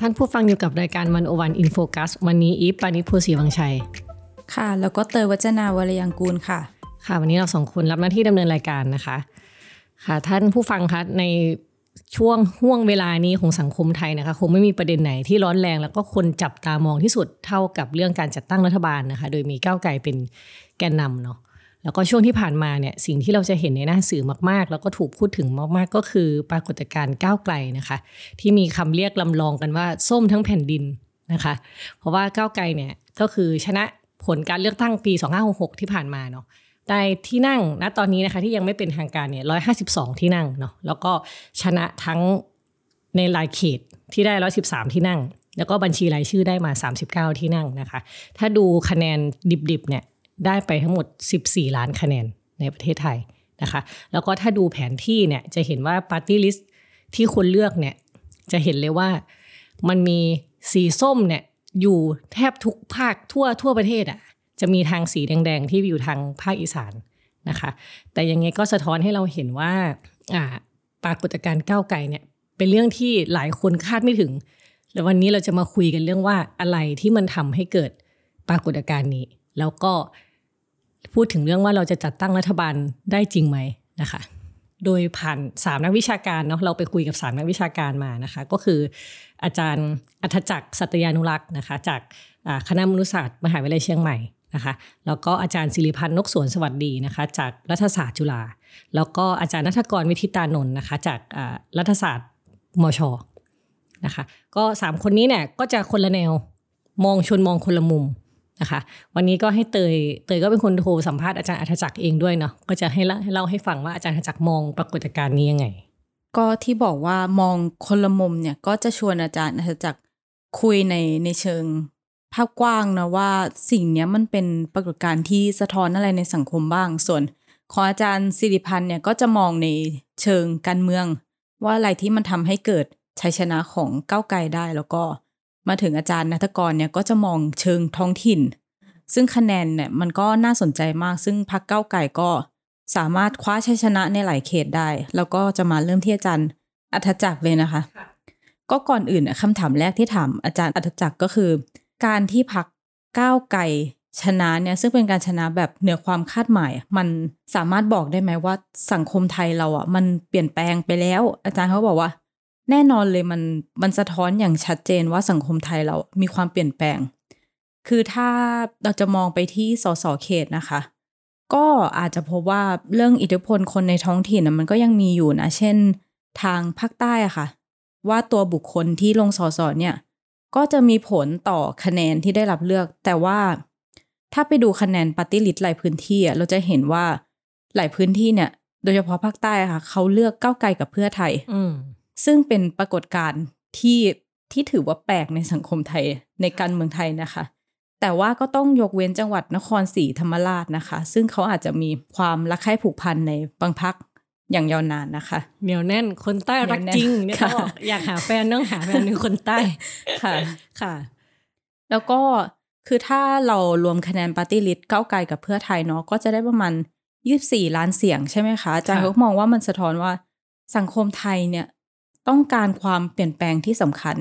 ท่านผู้ฟังอยู่กับรายการวันโอวันอินโฟคัสวันนี้อีฟปานิชโพสีวังชัย ค่ะ แล้วก็เตยวัจนาวรยังกูลค่ะ ค่ะ วันนี้เราสองคนรับหน้าที่ดำเนินรายการนะคะ ค่ะท่านผู้ฟังคะในช่วงห่วงเวลานี้ของสังคมไทยนะคะคงไม่มีประเด็นไหนที่ร้อนแรง แล้วก็คนจับตามองที่สุดเท่ากับเรื่องการจัดตั้งรัฐบาลนะคะ โดยมีก้าวไกลเป็นแกนนำเนาะ แล้วก็ช่วงที่ผ่านมาเนี่ยสิ่งที่เราจะเห็นในหน้าสื่อมากๆ แล้วก็ถูกพูดถึงมากๆ ก็คือปรากฏการณ์ก้าวไกลนะคะ ที่มีคำเรียกลำลองกันว่าส้มทั้งแผ่นดินนะคะ เพราะว่าก้าวไกลเนี่ยก็คือชนะผลการเลือกตั้งปี 2566 ที่ผ่านมาเนาะได้ที่นั่งณตอนนี้นะคะที่ยังไม่เป็นทางการเนี่ย152 ที่นั่งเนาะแล้วก็ชนะทั้งในรายเขตที่ได้ 113 ที่นั่ง แล้วก็บัญชีรายชื่อได้มา 39 ที่นั่งนะคะ ถ้าดูคะแนนดิบๆเนี่ย ได้ไปทั้งหมด 14 ล้านคะแนนในประเทศไทยนะคะ แล้วก็ถ้าดูแผนที่เนี่ยจะเห็นว่าปาร์ตี้ลิสต์ที่คนเลือกเนี่ยจะเห็นเลยว่ามันมีสีส้มเนี่ยอยู่แทบทุกภาคทั่วทั่วประเทศอะ่ะจะมีทางสีแดง ๆ ที่อยู่ทางภาคอีสานนะคะ แต่ยังไงก็สะท้อนให้เราเห็นว่าอ่าปรากฏการณ์ก้าวไกลเนี่ยเป็นเรื่องที่หลายคนคาดไม่ถึง แล้ววันนี้เราจะมาคุยกันเรื่องว่าอะไรที่มันทำให้เกิดปรากฏการณ์นี้ แล้วก็พูดถึงเรื่องว่าเราจะจัดตั้งรัฐบาลได้จริงไหมนะคะ โดยผ่านสามนักวิชาการเนาะเราไปคุยกับสามนักวิชาการมานะคะ ก็คืออาจารย์อัธจักรสัตยานุรักษ์นะคะ จากคณะมนุษยศาสตร์มหาวิทยาลัยเชียงใหม่นะคะแล้วก็อาจารย์ศิริพันธ์นกสวนสวัสดีนะคะ จากรัฐศาสตร์จุฬาแล้วก็อาจารย์นัทกรวิทิตานนท์นะคะ จากรัฐศาสตร์มชนะคะ ก็สามคนนี้เนี่ยก็จะคนละแนวมองชนมองคนละมุม นะคะ วันนี้ก็ให้เตย เตยก็เป็นคนโทรสัมภาษณ์อาจารย์อัธจักรเองด้วยเนาะ ก็จะให้เล่าให้เล่าให้ฟังว่าอาจารย์อัธจักรมองปรากฏการณ์นี้ยังไง ก็ที่บอกว่ามองคนละมุมเนี่ย ก็จะชวนอาจารย์อัธจักรคุยในในเชิงภาพกว้างนะว่าสิ่งนี้มันเป็นปรากฏการณ์ที่สะท้อนอะไรในสังคมบ้าง ส่วนของอาจารย์สิริพันธ์เนี่ยก็จะมองในเชิงการเมือง ว่าอะไรที่มันทำให้เกิดชัยชนะของก้าวไกลได้แล้วก็ มาถึงอาจารย์นัทกรเนี่ยก็จะมองเชิงท้องถิ่น ซึ่งคะแนนเนี่ยมันก็น่าสนใจมาก ซึ่งพรรคก้าวไกลก็สามารถคว้าชัยชนะในหลายเขตได้ แล้วก็จะมาเริ่มที่อาจารย์อัธจักรเลยนะคะ ก็ก่อนอื่นคำถามแรกที่ถามอาจารย์อัธจักรก็คือ การที่พรรคก้าวไกลชนะเนี่ยซึ่งเป็นการชนะแบบเหนือความคาดหมาย มันสามารถบอกได้ไหมว่าสังคมไทยเราอะมันเปลี่ยนแปลงไปแล้ว อาจารย์เขาบอกว่า แน่นอนเลยมันมันสะท้อนอย่างชัดเจนว่าสังคมไทยเรามีความเปลี่ยนแปลง คือถ้าเราจะมองไปที่สสเขตนะคะ ก็อาจจะพบว่าเรื่องอิทธิพลคนในท้องถิ่นมันก็ยังมีอยู่นะ เช่น ทางภาคใต้อะค่ะ ว่าตัวบุคคลที่ลงสสเนี่ยก็จะมีผลต่อคะแนนที่ได้รับเลือก แต่ว่าถ้าไปดูคะแนนปฏิริษีหลายพื้นที่อะเราจะเห็นว่าหลายพื้นที่เนี่ย โดยเฉพาะภาคใต้ค่ะ เขาเลือกก้าวไกลกับเพื่อไทยอื ซึ่งเป็นปรากฏการณ์ที่ที่ถือว่าแปลกในสังคมไทยในการเมืองไทยนะคะ แต่ว่าก็ต้องยกเว้นจังหวัดนครศรีธรรมราชนะคะ ซึ่งเขาอาจจะมีความรักใคร่ผูกพันในบางพักอย่างยาวนานนะคะเหนียวแน่นคนใต้รักจริงเนี่ยเขาบอกอยากหาแฟนต้องหาแฟนหนึ่งคนใต้ค่ะค่ะ แล้วก็คือถ้าเรารวมคะแนนปาร์ตี้ลิสต์ก้าไกลกับเพื่อไทยเนาะก็จะได้ประมาณยี่สี่ล้านเสียงใช่ไหมคะอาจารย์เขามองว่ามันสะท้อนว่าสังคมไทยเนี่ย ต้องการความเปลี่ยนแปลงที่สำคัญ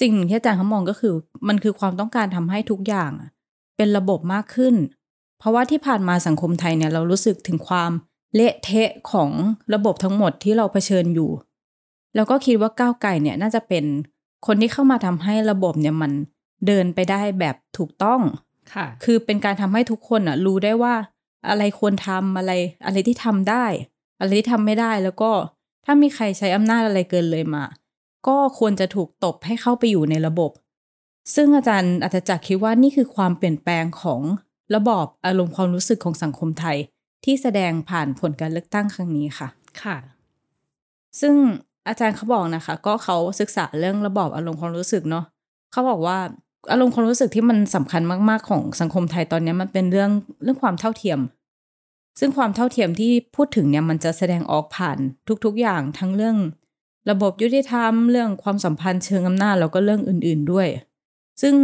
สิ่งหนึ่งที่อาจารย์เขามองก็คือ มันคือความต้องการทำให้ทุกอย่าง เป็นระบบมากขึ้น เพราะว่าที่ผ่านมาสังคมไทยเนี่ยเรารู้สึกถึงความเละเทะของระบบทั้งหมดที่เราเผชิญอยู่ แล้วก็คิดว่าก้าวไก่เนี่ยน่าจะเป็นคนที่เข้ามาทำให้ระบบเนี่ยมันเดินไปได้แบบถูกต้องค่ะ คือเป็นการทำให้ทุกคนอะรู้ได้ว่าอะไรควรทำอะไร อะไรที่ทำได้ อะไรที่ทำไม่ได้แล้วก็ ถ้ามีใครใช้อำนาจอะไรเกินเลยมา ก็ควรจะถูกตบให้เข้าไปอยู่ในระบบ ซึ่งอาจารย์อาจจะคิดว่านี่คือความเปลี่ยนแปลงของระบอบอารมณ์ความรู้สึกของสังคมไทย ที่แสดงผ่านผลการเลือกตั้งครั้งนี้ค่ะ ค่ะ ซึ่งอาจารย์เขาบอกนะคะ ก็เขาศึกษาเรื่องระบอบอารมณ์ความรู้สึกเนาะเขาบอกว่าอารมณ์ความรู้สึกที่มันสำคัญมาก ๆ ของสังคมไทยตอนนี้มันเป็นเรื่องเรื่องความเท่าเทียม ซึ่งความเท่าเทียมที่พูดถึงเนี่ยมันจะแสดงออกผ่านทุกๆอย่างทั้งเรื่อง ระบบยุติธรรมเรื่องความสัมพันธ์เชิงอำนาจแล้วก็เรื่องอื่น ๆด้วย ซึ่ง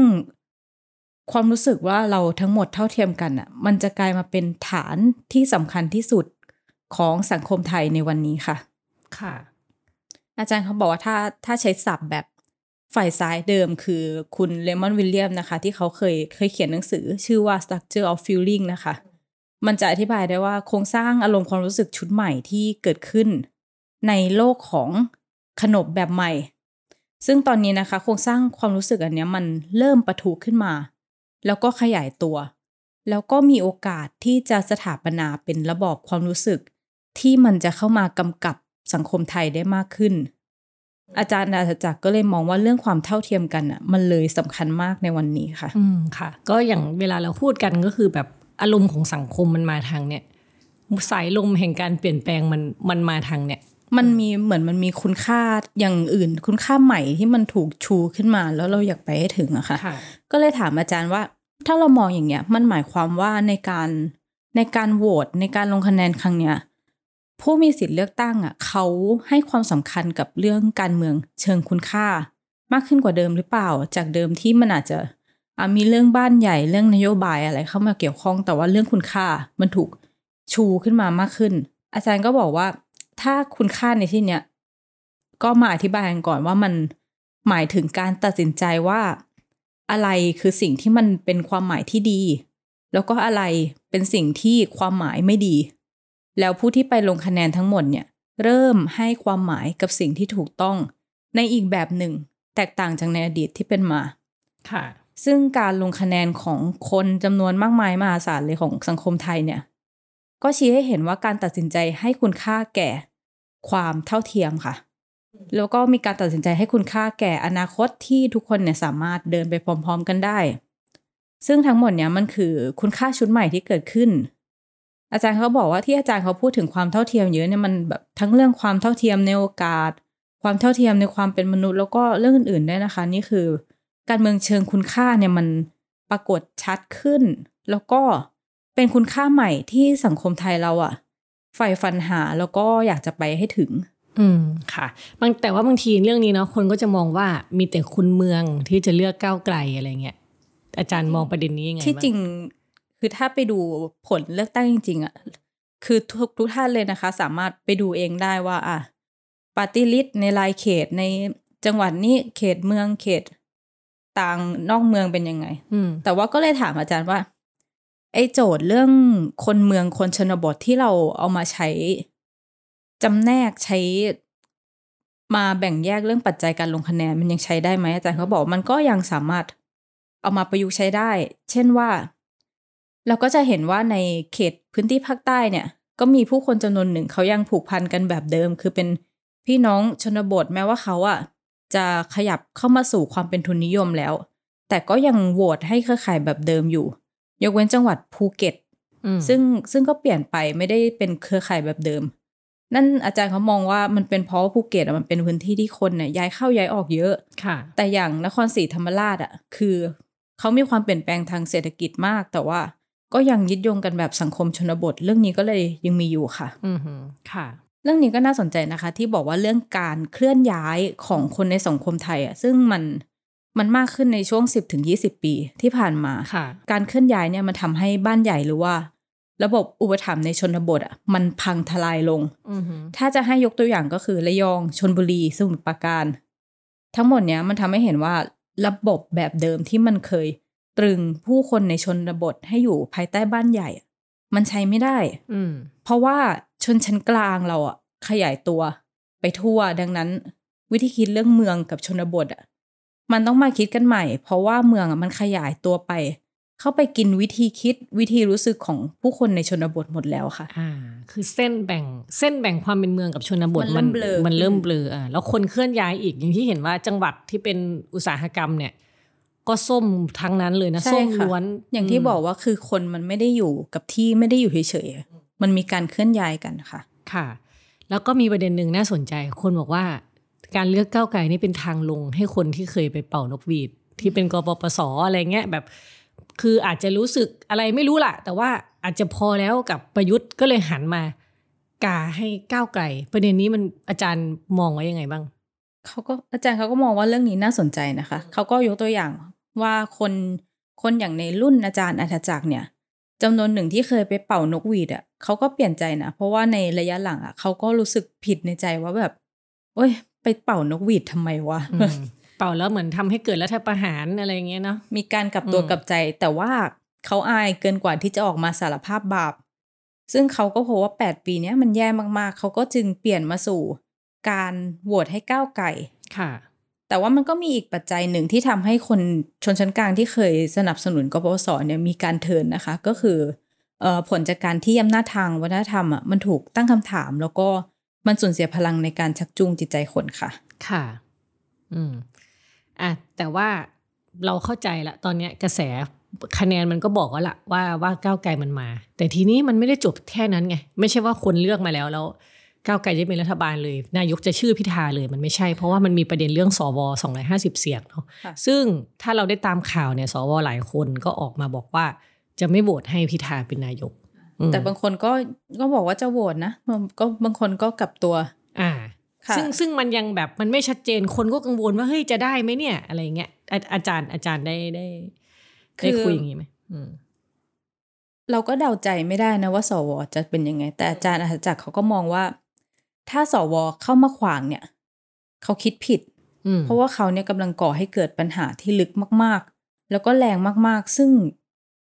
ความรู้สึกว่าเราทั้งหมดเท่าเทียมกันอะ มันจะกลายมาเป็นฐานที่สำคัญที่สุดของสังคมไทยในวันนี้ค่ะ ค่ะ อาจารย์เขาบอกว่าถ้าถ้าใช้ศัพท์แบบฝ่ายซ้ายเดิมคือคุณเลมอนวิลเลียมนะคะ ที่เขาเคยเคยเขียนหนังสือชื่อว่า structure of feeling นะคะ มันจะอธิบายได้ว่าโครงสร้างอารมณ์ความรู้สึกชุดใหม่ที่เกิดขึ้น ในโลกของขนบแบบใหม่ ซึ่งตอนนี้นะคะ โครงสร้างความรู้สึกอันนี้มันเริ่มประทุขึ้นมา แล้วก็ขยายตัว แล้วก็มีโอกาสที่จะสถาปนาเป็นระบอบความรู้สึก ที่มันจะเข้ามากำกับสังคมไทยได้มากขึ้น อาจารย์ดาษจักรก็เลยมองว่าเรื่องความเท่าเทียมกันอะ มันเลยสำคัญมากในวันนี้ค่ะ อืมค่ะ ก็อย่างเวลาเราพูดกันก็คือแบบ อารมณ์ของสังคมมันมาทางเนี่ยสายลมแห่งการเปลี่ยนแปลงมันมันมาทางเนี่ยมันมีเหมือนมันมีคุณค่าอย่างอื่น คุณค่าใหม่ที่มันถูกชูขึ้นมา แล้วเราอยากไปให้ถึงอะค่ะค่ะก็เลยถามอาจารย์ว่า ถ้าเรามองอย่างเงี้ย มันหมายความว่าในการในการโหวตในการลงคะแนนครั้งเนี้ยผู้มีสิทธิ์เลือกตั้งอะเขาให้ความสำคัญกับเรื่องการเมืองเชิงคุณค่ามากขึ้นกว่าเดิมหรือเปล่า จากเดิมที่มันอาจจะอะ มีเรื่องบ้านใหญ่เรื่องนโยบายอะไรเข้ามาเกี่ยวข้องแต่ว่าเรื่องคุณค่ามันถูกชูขึ้นมามากขึ้น อาจารย์ก็บอกว่า ถ้าคุณค่าในที่เนี้ยก็มาอธิบายกันก่อนว่ามันหมายถึงการตัดสินใจว่าอะไรคือสิ่งที่มันเป็นความหมายที่ดี แล้วก็อะไรเป็นสิ่งที่ความหมายไม่ดี แล้วผู้ที่ไปลงคะแนนทั้งหมดเนี่ย เริ่มให้ความหมายกับสิ่งที่ถูกต้อง ในอีกแบบหนึ่ง แตกต่างจากในอดีตที่เป็นมา ค่ะ ซึ่งการลงคะแนนของคนจำนวนมากมายมหาศาลเลยของสังคมไทยเนี่ย ก็ชี้ให้เห็นว่าการตัดสินใจให้คุณค่าแก่ความเท่าเทียมค่ะ แล้วก็มีการตัดสินใจให้คุณค่าแก่อนาคตที่ทุกคนเนี่ยสามารถเดินไปพร้อม ๆ กันได้ ซึ่งทั้งหมดเนี่ยมันคือคุณค่าชุดใหม่ที่เกิดขึ้น อาจารย์เขาบอกว่าที่อาจารย์เขาพูดถึงความเท่าเทียมเยอะเนี่ยมันแบบทั้งเรื่องความเท่าเทียมในโอกาส ความเท่าเทียมในความเป็นมนุษย์ แล้วก็เรื่องอื่นๆด้วยนะคะ นี่คือ การเมืองเชิงคุณค่าเนี่ยมันปรากฏชัดขึ้น แล้วก็เป็นคุณค่าใหม่ที่สังคมไทยเราอะใฝ่ฝันหาแล้วก็อยากจะไปให้ถึง อืมค่ะบางแต่ว่าบางทีเรื่องนี้เนาะคนก็จะมองว่ามีแต่คุณเมืองที่จะเลือกก้าวไกลอะไรเงี้ยอาจารย์มองประเด็นนี้ยังไงที่บ้าจริง คือถ้าไปดูผลเลือกตั้งจริงๆอะคือทุกทุกท่านเลยนะคะ สามารถไปดูเองได้ว่า อะปาร์ตี้ลิสในรายเขตในจังหวัดนี้เขตเมืองเขต ต่างนอกเมืองเป็นยังไง อืมแต่ว่าก็เลยถามอาจารย์ว่า ไอ้โจทย์เรื่องคนเมืองคนชนบทที่เราเอามาใช้จำแนกใช้มาแบ่งแยกเรื่องปัจจัยการลงคะแนนมันยังใช้ได้ไหมอาจารย์เขาบอกมันก็ยังสามารถเอามาประยุกต์ใช้ได้ เช่นว่า เราก็จะเห็นว่าในเขตพื้นที่ภาคใต้เนี่ย ก็มีผู้คนจำนวนหนึ่งเขายังผูกพันกันแบบเดิม คือเป็นพี่น้องชนบทแม้ว่าเขาอะ จะขยับเข้ามาสู่ความเป็นทุนนิยมแล้ว แต่ก็ยังโหวตให้เครือข่ายแบบเดิมอยู่ ยกเว้นจังหวัดภูเก็ตอืมซึ่งซึ่งก็เปลี่ยนไปไม่ได้เป็นเครือข่ายแบบเดิม นั่นอาจารย์เขามองว่ามันเป็นเพราะว่าภูเก็ตอะมันเป็นพื้นที่ที่คนเนี่ยย้ายเข้าย้ายออกเยอะค่ะ แต่อย่างนครศรีธรรมราชอะ คือเขามีความเปลี่ยนแปลงทางเศรษฐกิจมาก แต่ว่าก็ยังยึดโยงกันแบบสังคมชนบท เรื่องนี้ก็เลยยังมีอยู่ค่ะ อืมหือค่ะ เรื่องนี้ก็น่าสนใจนะคะ ที่บอกว่าเรื่องการเคลื่อนย้ายของคนในสังคมไทยอะซึ่งมันมันมากขึ้นในช่วง 10ถึง20 ปีที่ผ่านมาค่ะการเคลื่อนย้ายเนี่ยมันทำให้บ้านใหญ่หรือว่า ระบบอุปถัมภ์ในชนบทอะมันพังทลายลงอืมหือถ้าจะให้ยกตัวอย่างก็คือระยองชนบุรีสมุทรปราการ ทั้งหมดเนี้ยมันทำให้เห็นว่าระบบแบบเดิมที่มันเคยตรึงผู้คนในชนบทให้อยู่ภายใต้บ้านใหญ่ มันใช้ไม่ได้อืมเพราะว่า ชนชั้นกลางเราอะขยายตัวไปทั่วดังนั้น วิธีคิดเรื่องเมืองกับชนบทอะมันต้องมาคิดกันใหม่ เพราะว่าเมืองอะมันขยายตัวไป เข้าไปกินวิธีคิดวิธีรู้สึกของผู้คนในชนบทหมดแล้วค่ะ อ่า คือเส้นแบ่งเส้นแบ่งความเป็นเมืองกับชนบทมันเริ่มเบลอมันเริ่มขึ้นเบลออ่าแล้วคนเคลื่อนย้ายอีกอย่างที่เห็นว่าจังหวัดที่เป็นอุตสาหกรรมเนี่ยก็ส้มทั้งนั้นเลยนะใช่ส้มค่ะล้วน อย่างที่บอกว่าคือคนมันไม่ได้อยู่กับที่ไม่ได้อยู่เฉยๆ มันมีการเคลื่อนย้ายกันค่ะ ค่ะ แล้วก็มีประเด็นหนึ่งน่าสนใจ คนบอกว่า การเลือกก้าวไกลนี่เป็นทางลงให้คนที่เคยไปเป่านกหวีด ที่เป็นกปปสอะไรเงี้ยแบบ คืออาจจะรู้สึกอะไรไม่รู้ล่ะ แต่ว่าอาจจะพอแล้วกับประยุทธ์ก็เลยหันมากาให้ก้าวไกล ประเด็นนี้มันอาจารย์มองไว้ยังไงบ้างเขาก็อาจารย์เขาก็มองว่าเรื่องนี้น่าสนใจนะคะเขาก็ยกตัวอย่างว่าคนคนอย่างในรุ่นอาจารย์อัธจักรเนี่ย จำนวนหนึ่งที่เคยไปเป่านกหวีดอะเขาก็เปลี่ยนใจนะ เพราะว่าในระยะหลังอะเขาก็รู้สึกผิดในใจว่าแบบ โอ้ย ไปเป่านกหวีดทำไมวะอืมเป่าแล้วเหมือนทำให้เกิดรัฐประหารอะไรเงี้ยเนาะมีการกลับตัวอืมกลับใจ แต่ว่าเขาอายเกินกว่าที่จะออกมาสารภาพบาป ซึ่งเขาก็พบว่า 8 ปีเนี้ยมันแย่มากๆ เขาก็จึงเปลี่ยนมาสู่ การโหวตให้ก้าวไก่ค่ะ แต่ว่ามันก็มีอีกปัจจัยหนึ่งที่ทำให้คนชนชั้นกลางที่เคยสนับสนุนกปปสเนี่ยมีการเทินนะคะ ก็คืออผลจากการที่อำนาจทางวัฒนธรรมอะมันถูกตั้งคำถาม แล้วก็มันสูญเสียพลังในการชักจูงจิตใจคนค่ะ ค่ะ อืมอะแต่ว่าเราเข้าใจละตอนเนี้ยกระแสคะแนนมันก็บอกว่าละว่าว่าก้าวไกลมันมา แต่ทีนี้มันไม่ได้จบแค่นั้นไง ไม่ใช่ว่าคนเลือกมาแล้วแล้ว ก้าวไกลจะเป็นรัฐบาลเลย นายกจะชื่อพิธาเลยมันไม่ใช่เพราะว่ามันมีประเด็นเรื่องสว250 เสียงเนาะค่ะซึ่งถ้าเราได้ตามข่าวเนี่ยสวหลายคนก็ออกมาบอกว่า จะไม่โหวตให้พิธาเป็นนายกอืมแต่บางคนก็ก็บอกว่าจะโหวตนะก็บางคนก็กลับตัว อ่าค่ะซึ่งซึ่งมันยังแบบมันไม่ชัดเจนคนก็กังวลว่าเฮ้ยจะได้ไหมเนี่ย อะไรเงี้ยอาอาจารย์อาจารย์ได้ได้ได้คุยอย่างนี้ไหมอืมเราก็เดาใจไม่ได้นะว่าสวจะเป็นยังไง แต่อาจารย์อัธจักรเขาก็มองว่า ถ้าสวเข้ามาขวางเนี่ย เขาคิดผิดอืมเพราะว่าเขาเนี่ยกำลังก่อให้เกิดปัญหาที่ลึกมาก ๆ แล้วก็แรงมากๆ ซึ่ง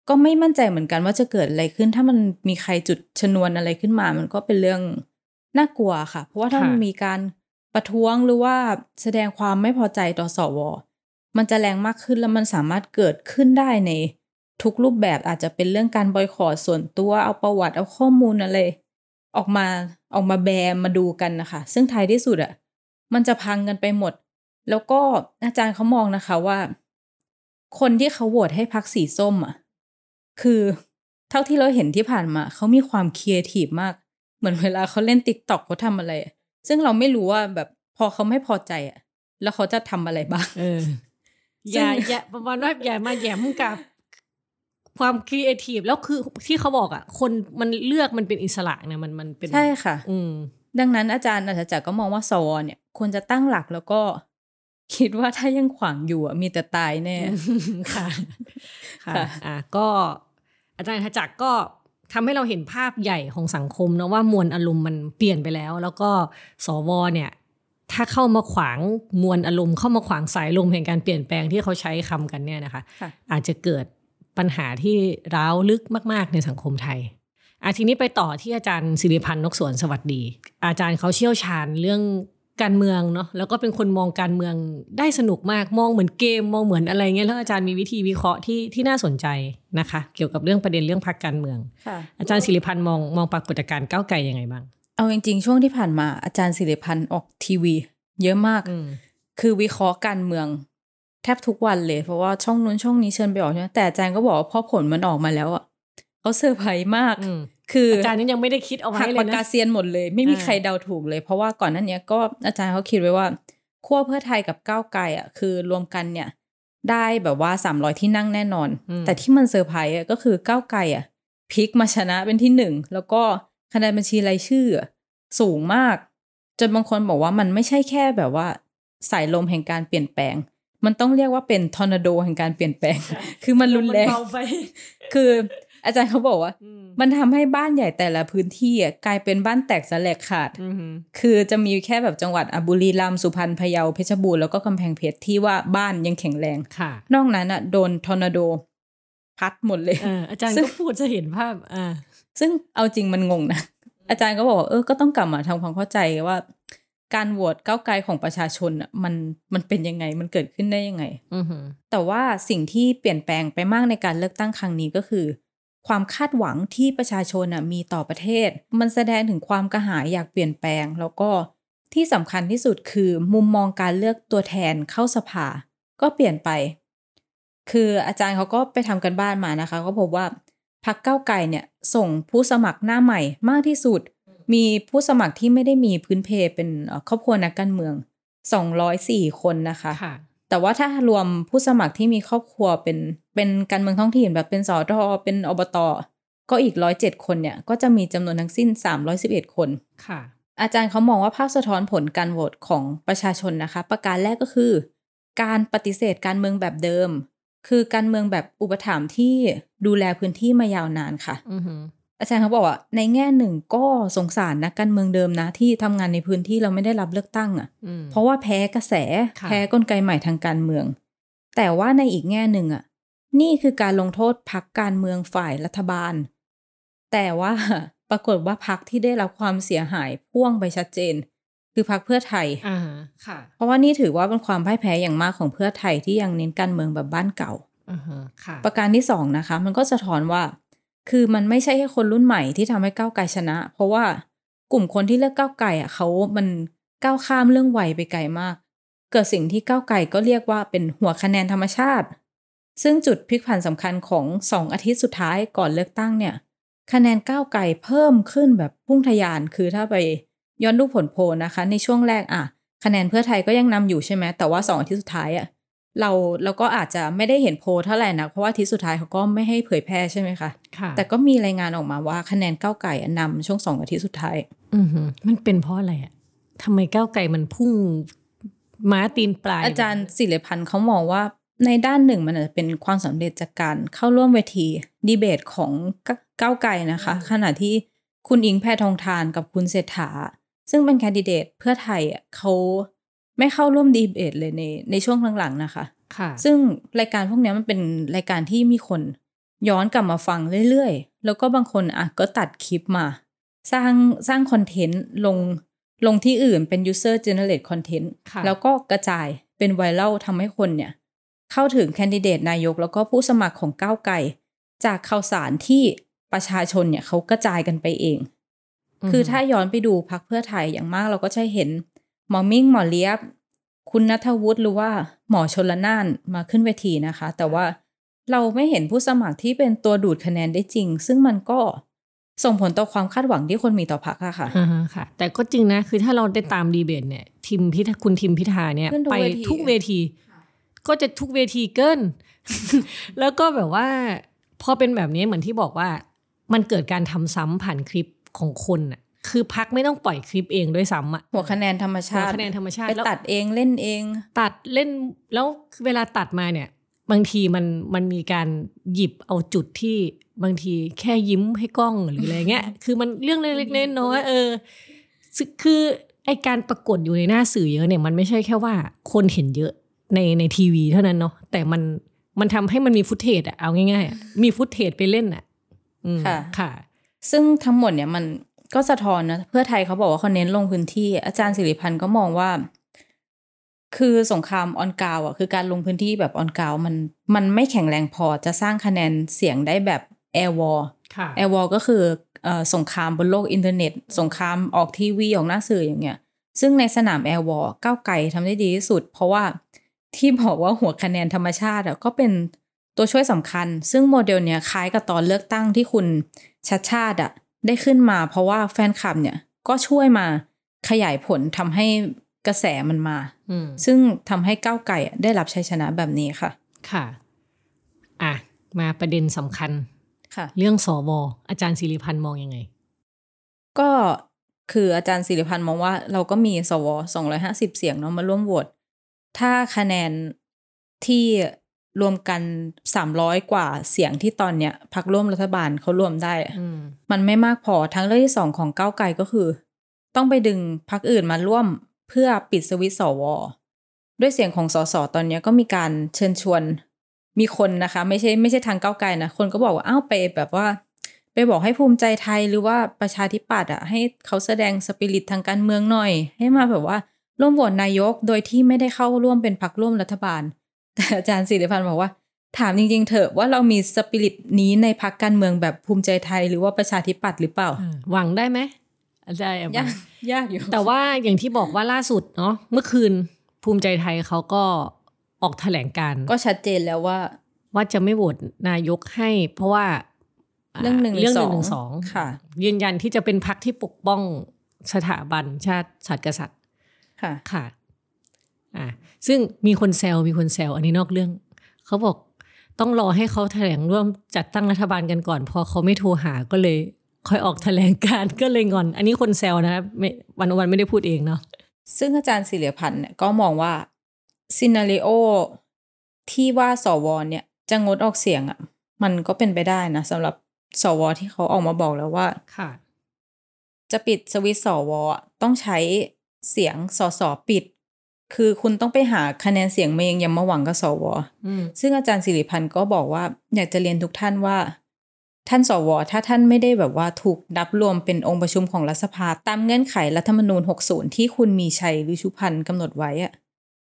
ก็ไม่มั่นใจเหมือนกันว่าจะเกิดอะไรขึ้น ถ้ามันมีใครจุดชนวนอะไรขึ้นมา มันก็เป็นเรื่องน่ากลัวค่ะ เพราะว่าถ้ามันมีการประท้วงหรือว่าแสดงความไม่พอใจต่อสว มันจะแรงมากขึ้นแล้วมันสามารถเกิดขึ้นได้ในทุกรูปแบบอาจจะเป็นเรื่องการบอยคอรส่วนตัวเอาประวัติเอาข้อมูลอะไร ออกมาออกมาแบมมาดูกันนะคะ ซึ่งท้ายที่สุดอะมันจะพังกันไปหมด แล้วก็อาจารย์เขามองนะคะว่า คนที่เขาโหวตให้พรรคสีส้มอะคือเท่าที่เราเห็นที่ผ่านมา เขามีความครีเอทีฟมาก เหมือนเวลาเขาเล่น TikTok เขาทำอะไรอะซึ่งเราไม่รู้ว่าแบบพอเขาไม่พอใจอะแล้วเขาจะทำอะไรบ้างเออซึ่องย่าอย่าประมาณว่าอย่ามาแหยมกับ ความครีเอทีฟแล้วคือที่เขาบอกอะ คนมันเลือกมันเป็นอิสระเนี่ยมันมันเป็นใช่ค่ะ อืมดังนั้นอาจารย์อัจจักรก็มองว่าสวเนี่ยควรจะตั้งหลักแล้วก็คิดว่าถ้ายังขวางอยู่อะมีแต่ตายแน่ค่ะค่ะค่ะอะก็อาจารย์ขจักรก็ทำให้เราเห็นภาพใหญ่ของสังคมนะว่ามวลอารมณ์มันเปลี่ยนไปแล้ว แล้วก็สวเนี่ย ถ้าเข้ามาขวางมวลอารมณ์เข้ามาขวางสายลมแห่งการเปลี่ยนแปลงที่เขาใช้คำกันเนี่ยนะคะค่ะอาจจะเกิด ปัญหาที่ร้าวลึกมาก ๆ ในสังคมไทยอาทีนี้ไปต่อที่อาจารย์สิริพันธ์นกสวนสวัสดี อาจารย์เขาเชี่ยวชาญเรื่องการเมืองเนาะแล้วก็เป็นคนมองการเมืองได้สนุกมากมองเหมือนเกมมองเหมือนอะไรเงี้ยแล้วอาจารย์มีวิธีวิเคราะห์ที่ที่น่าสนใจนะคะ เกี่ยวกับเรื่องประเด็นเรื่องพรรคการเมืองค่ะอาจารย์สิริพันธ์มองมองปรากฏการณ์ก้าวไกลยังไงบ้างเอาจริงๆช่วงที่ผ่านมาอาจารย์สิริพันธ์ออกทีวี เยอะมากอืมคือวิเคราะห์การเมือง แทบทุกวันเลยเพราะว่าช่องนู้นช่องนี้เชิญไปออกใช่ไหมแต่อาจารย์ก็บอกว่าพอผลมันออกมาแล้วอะเขาเซอร์ไพรส์มากอืมคืออาจารย์นี่ยังไม่ได้คิดเอาไว้หักเลยปากกานะเซียนหมดเลย ไม่มีอ่าใครเดาถูกเลย เพราะว่าก่อนหน้านี้ก็อาจารย์เขาคิดไว้ว่าขั้วเพื่อไทยกับก้าวไกลอะคือรวมกันเนี่ย ได้แบบว่าสามร้อยที่นั่งแน่นอนอืมแต่ที่มันเซอร์ไพรส์อะก็คือก้าวไกลอะพลิกมาชนะเป็นที่หนึ่งแล้วก็คะแนนบัญชีรายชื่ออะสูงมาก จนบางคนบอกว่ามันไม่ใช่แค่แบบว่าสายลมแห่งการเปลี่ยนแปลง มันต้องเรียกว่าเป็นทอร์นาโดแห่งการเปลี่ยนแปลง คือมันรุนแรงเบาไปคืออาจารย์เขาบอกว่าอืมมันทำให้บ้านใหญ่แต่ละพื้นที่อะกลายเป็นบ้านแตกสาแหรกขาดอืมคือจะมีแค่แบบจังหวัดอะบุรีรัมย์สุพรรณพะเยาเพชรบูรณ์แล้วก็กำแพงเพชรที่ว่าบ้านยังแข็งแรงค่ะ นอกนั้นอะโดนทอร์นาโด พัดหมดเลยเอออาจารย์ซึ่งก็พูดจะเห็นภาพอ่าซึ่งเอาจริงมันงงนะอาจารย์ก็บอกว่าเออก็ต้องกลับมาทำความเข้าใจว่า การโหวตก้าวไกลของประชาชนอะมันมันเป็นยังไงมันเกิดขึ้นได้ยังไงอือหือแต่ว่าสิ่งที่เปลี่ยนแปลงไปมากในการเลือกตั้งครั้งนี้ก็คือ ความคาดหวังที่ประชาชนน่ะมีต่อประเทศ มันแสดงถึงความกระหายอยากเปลี่ยนแปลง แล้วก็ที่สำคัญที่สุดคือมุมมองการเลือกตัวแทนเข้าสภา ก็เปลี่ยนไป คืออาจารย์เขาก็ไปทำกันบ้านมานะคะ ก็พบว่าพรรคเก้าวไกลเนี่ยส่งผู้สมัครหน้าใหม่มากที่สุด มีผู้สมัครที่ไม่ได้มีพื้นเพเป็นเอ่อครอบครัวนักการเมือง 204 คนนะคะค่ะแต่ว่าถ้ารวมผู้สมัครที่มีครอบครัวเป็นเป็นการเมืองท้องถิ่นแบบเป็นสอทอเป็นอบตก็อีกร้อยเจ็ดคนเนี่ยก็จะมีจำนวนทั้งสิ้นสามร้อยสิบเอ็ดคนค่ะ อาจารย์เขามองว่าภาพสะท้อนผลการโหวตของประชาชนนะคะ ประการแรกก็คือ การปฏิเสธการเมืองแบบเดิม คือการเมืองแบบอุปถัมภ์ที่ดูแลพื้นที่มายาวนานค่ะ อือหืออาจารย์เขาบอกว่าในแง่หนึ่งก็สงสารนักการเมืองเดิมนะ ที่ทำงานในพื้นที่เราไม่ได้รับเลือกตั้งอะ่ะอืมเพราะว่าแพ้กระแสค่ะแพ้กลไกใหม่ทางการเมือง แต่ว่าในอีกแง่หนึ่งอะ นี่คือการลงโทษพักการเมืองฝ่ายรัฐบาล แต่ว่าปรากฏว่าพักที่ได้รับความเสียหายพ่วงไปชัดเจน คือพักเพื่อไทยอ่าค่ะ เพราะว่านี่ถือว่าเป็นความพ่ายแพ้อย่างมากของเพื่อไทยที่ยังเน้นการเมืองแบบบ้านเก่าอือหือค่ะ ประการที่สองนะคะ มันก็สะท้อนว่า คือมันไม่ใช่แค่คนรุ่นใหม่ที่ทำให้ก้าวไกลชนะ เพราะว่ากลุ่มคนที่เลือกก้าวไกลอะเขามันก้าวข้ามเรื่องวัยไปไกลมาก เกิดสิ่งที่ก้าวไกลก็เรียกว่าเป็นหัวคะแนนธรรมชาติ ซึ่งจุดพลิกผันสำคัญของสองอาทิตย์สุดท้ายก่อนเลือกตั้งเนี่ย คะแนนก้าวไกลเพิ่มขึ้นแบบพุ่งทะยานคือถ้าไปย้อนดูผลโพลนะคะ ในช่วงแรกอะคะแนนเพื่อไทยก็ยังนำอยู่ใช่ไหมแต่ว่าสองอาทิตย์สุดท้ายอะ เราเราก็อาจจะไม่ได้เห็นโพลเท่าไหร่นะ เพราะว่าอาทิตย์สุดท้ายเขาก็ไม่ให้เผยแพร่ใช่ไหมคะค่ะ แต่ก็มีรายงานออกมาว่าคะแนนก้าวไก่อะนำช่วงสองอาทิตย์สุดท้ายอือหือมันเป็นเพราะอะไรอะทำไมก้าวไก่มันพุ่งม้าตีนปลาย อาจารย์ศิริพันธ์เขามองว่าในด้านหนึ่งมันอาจจะเป็นความสำเร็จจากการเข้าร่วมเวทีดีเบตของกก้าวไก่นะคะ ขณะที่คุณอิงแพทองทานกับคุณเศรษฐา ซึ่งเป็นแคนดิเดตเพื่อไทยอะเขา ไม่เข้าร่วมดีเบตเลยในในช่วงหลังๆนะคะ ค่ะ ซึ่งรายการพวกเนี้ยมันเป็นรายการที่มีคนย้อนกลับมาฟังเรื่อยๆ แล้วก็บางคนอะก็ตัดคลิปมา สร้างสร้างคอนเทนต์ลงลงที่อื่นเป็น user generate content ค่ะแล้วก็กระจายเป็นไวรัลทำให้คนเนี่ย เข้าถึงแคนดิเดตนายก แล้วก็ผู้สมัครของก้าวไกลจากข่าวสารที่ประชาชนเนี่ยเขากระจายกันไปเอง คือถ้าย้อนไปดูพักเพื่อไทยอย่างมากเราก็จะเห็น หมอมิ่งหมอเลียบ คุณนัทวุฒิหรือว่าหมอชนละนานมาขึ้นเวทีนะคะ แต่ว่าเราไม่เห็นผู้สมัครที่เป็นตัวดูดคะแนนได้จริง ซึ่งมันก็ส่งผลต่อความคาดหวังที่คนมีต่อพรรคอะค่ะอ่าฮะค่ะ แต่ก็จริงนะ คือถ้าเราได้ตามดีเบตเนี่ยทีมพิธาคุณทีมพิธาเนี่ยขึ้นทุกไปเวทีทุกเวที ก็จะทุกเวทีเกิน แล้วก็แบบว่า พอเป็นแบบนี้เหมือนที่บอกว่า มันเกิดการทำซ้ำผ่านคลิปของคนอะ คือพักไม่ต้องปล่อยคลิปเองด้วยซ้ำอะหัวคะแนนธรรมหัวชาติคะแนนธรรมชาติไปแล้วตัดเองเล่นเอง ตัดเล่นแล้วเวลาตัดมาเนี่ย บางทีมันมันมีการหยิบเอาจุดที่บางทีแค่ยิ้มให้กล้องหรืออะไรเงี้ย คือมันเรื่องเล็กๆน้อยๆเออซึ่งคือไอการปรากฏอยู่ในหน้าสื่อเยอะเนี่ยมันไม่ใช่แค่ว่าคนเห็นเยอะในในทีวีเท่านั้นเนาะแต่มันมันทำให้มันมี footage อะเอาง่ายๆอะมี footage ไปเล่นอะอืมค่ะค่ะ ซึ่งทั้งหมดเนี่ยมัน ก็สะท้อนนะเพื่อไทยเขาบอกว่าเขาเน้นลงพื้นที่ อาจารย์สิริพรรณก็มองว่า คือสงคราม on ground อะคือการลงพื้นที่แบบ on ground มันมันไม่แข็งแรงพอจะสร้างคะแนนเสียงได้แบบ air warค่ะ air war ก็คือเอ่อสงครามบนโลกอินเทอร์เน็ต สงครามออกทีวีออกหน้าสื่ออย่างเงี้ย ซึ่งในสนาม air war ก้าวไกลทำได้ดีที่สุด เพราะว่าที่บอกว่าหัวคะแนนธรรมชาติอะก็เป็นตัวช่วยสำคัญ ซึ่งโมเดลเนี้ยคล้ายกับตอนเลือกตั้งที่คุณชัชชาติอะ ได้ขึ้นมา เพราะว่าแฟนคลับเนี่ยก็ช่วยมาขยายผลทำให้กระแสมันมาอืมซึ่งทำให้ก้าวไกลอะได้รับชัยชนะแบบนี้ค่ะ ค่ะ อะ มาประเด็นสำคัญค่ะ เรื่องสวอาจารย์ศิริพันธ์มองยังไง ก็คืออาจารย์สิริพันธ์มองว่าเราก็มีสวสองร้อยห้าสิบเสียงเนาะมาร่วมโหวตถ้าคะแนนที่ รวมกันสามร้อยกว่าเสียงที่ตอนเนี้ยพักร่วมรัฐบาลเขารวมได้อะอืมมันไม่มากพอทั้งเรื่องที่สองของก้าวไกลก็คือ ต้องไปดึงพักอื่นมาร่วมเพื่อปิดสวิตช์สวด้วยเสียงของสสตอนเนี้ยก็มีการเชิญชวน มีคนนะคะ ไม่ใช่ไม่ใช่ทางก้าวไกลนะคนก็บอกว่าอ้าวไปแบบว่า ไปบอกให้ภูมิใจไทยหรือว่าประชาธิปัตย์อะให้เขาแสดงสปิริตทางการเมืองหน่อย ให้มาแบบว่าร่วมโหวตนายกโดยที่ไม่ได้เข้าร่วมเป็นพรรคร่วมรัฐบาล แต่อาจารย์สิริพันธ์บอกว่า ถามจริงๆเถอะว่าเรามีสปิริตนี้ในพรรคการเมืองแบบภูมิใจไทยหรือว่าประชาธิปัตย์หรือเปล่าอ่าหวังได้ไหมอาจารย์แอบหวัยางกยากอยู่ แต่ว่าอย่างที่บอกว่าล่าสุดเนาะเมื่อคืนภูมิใจไทยเขาก็ออกแถลงการณ์ก็ชัดเจนแล้วว่า ว่าจะไม่โหวตนายกให้ เพราะว่าเรื่องหนึ่งเรื่องหสนึ่องงหนึ่งสองค่ะ ยืนยันที่จะเป็นพักที่ปกป้องสถาบันชาติศาสตร์กษัตริย์ค่ะค่ะ อ่าซึ่งมีคนแซวมีคนแซวอันนี้นอกเรื่อง เขาบอกต้องรอให้เขาแถลงร่วมจัดตั้งรัฐบาลกันก่อน พอเขาไม่โทรหาก็เลยค่อยออกแถลงการก็เลยงอน อันนี้คนแซวนะครับไม่วันวันไม่ได้พูดเองเนาะซึ่งอาจารย์ศิริพันธ์เนี่ยก็มองว่าซีนารีโอที่ว่าสวเนี่ยจะงดออกเสียงอะ มันก็เป็นไปได้นะสำหรับสวที่เขาออกมาบอกแล้วว่าค่ะ จะปิดสวิตช์สวอะต้องใช้เสียงสสปิด คือคุณต้องไปหาคะแนนเสียงมาเองอยังมาหวังกับสวอืมซึ่งอาจารย์สิริพันธ์ก็บอกว่า อยากจะเรียนทุกท่านว่า ท่านสว ถ้าท่านไม่ได้แบบว่าถูกนับรวมเป็นองค์ประชุมของรัฐสภา ตามเงื่อนไขรัฐธรรมนูญ 60 ที่คุณมีชัยหรือชุพันธ์กำหนดไว้อะ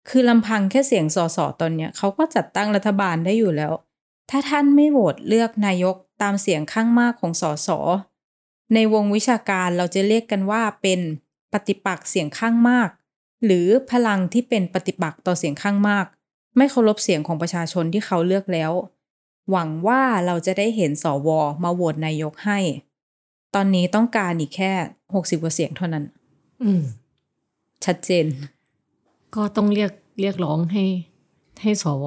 คือลำพังแค่เสียงสสตอนเนี้ยเขาก็จัดตั้งรัฐบาลได้อยู่แล้ว ถ้าท่านไม่โหวตเลือกนายกตามเสียงข้างมากของสสในวงวิชาการเราจะเรียกกันว่าเป็นปฏิปักษ์เสียงข้างมาก หรือพลังที่เป็นปฏิปักษ์ต่อเสียงข้างมาก ไม่เคารพเสียงของประชาชนที่เขาเลือกแล้ว หวังว่าเราจะได้เห็นสวมาโหวตนายกให้ ตอนนี้ต้องการอีกแค่หกสิบกว่าเสียงเท่านั้น อืมชัดเจน ก็ต้องเรียกเรียกร้องให้ ให้สว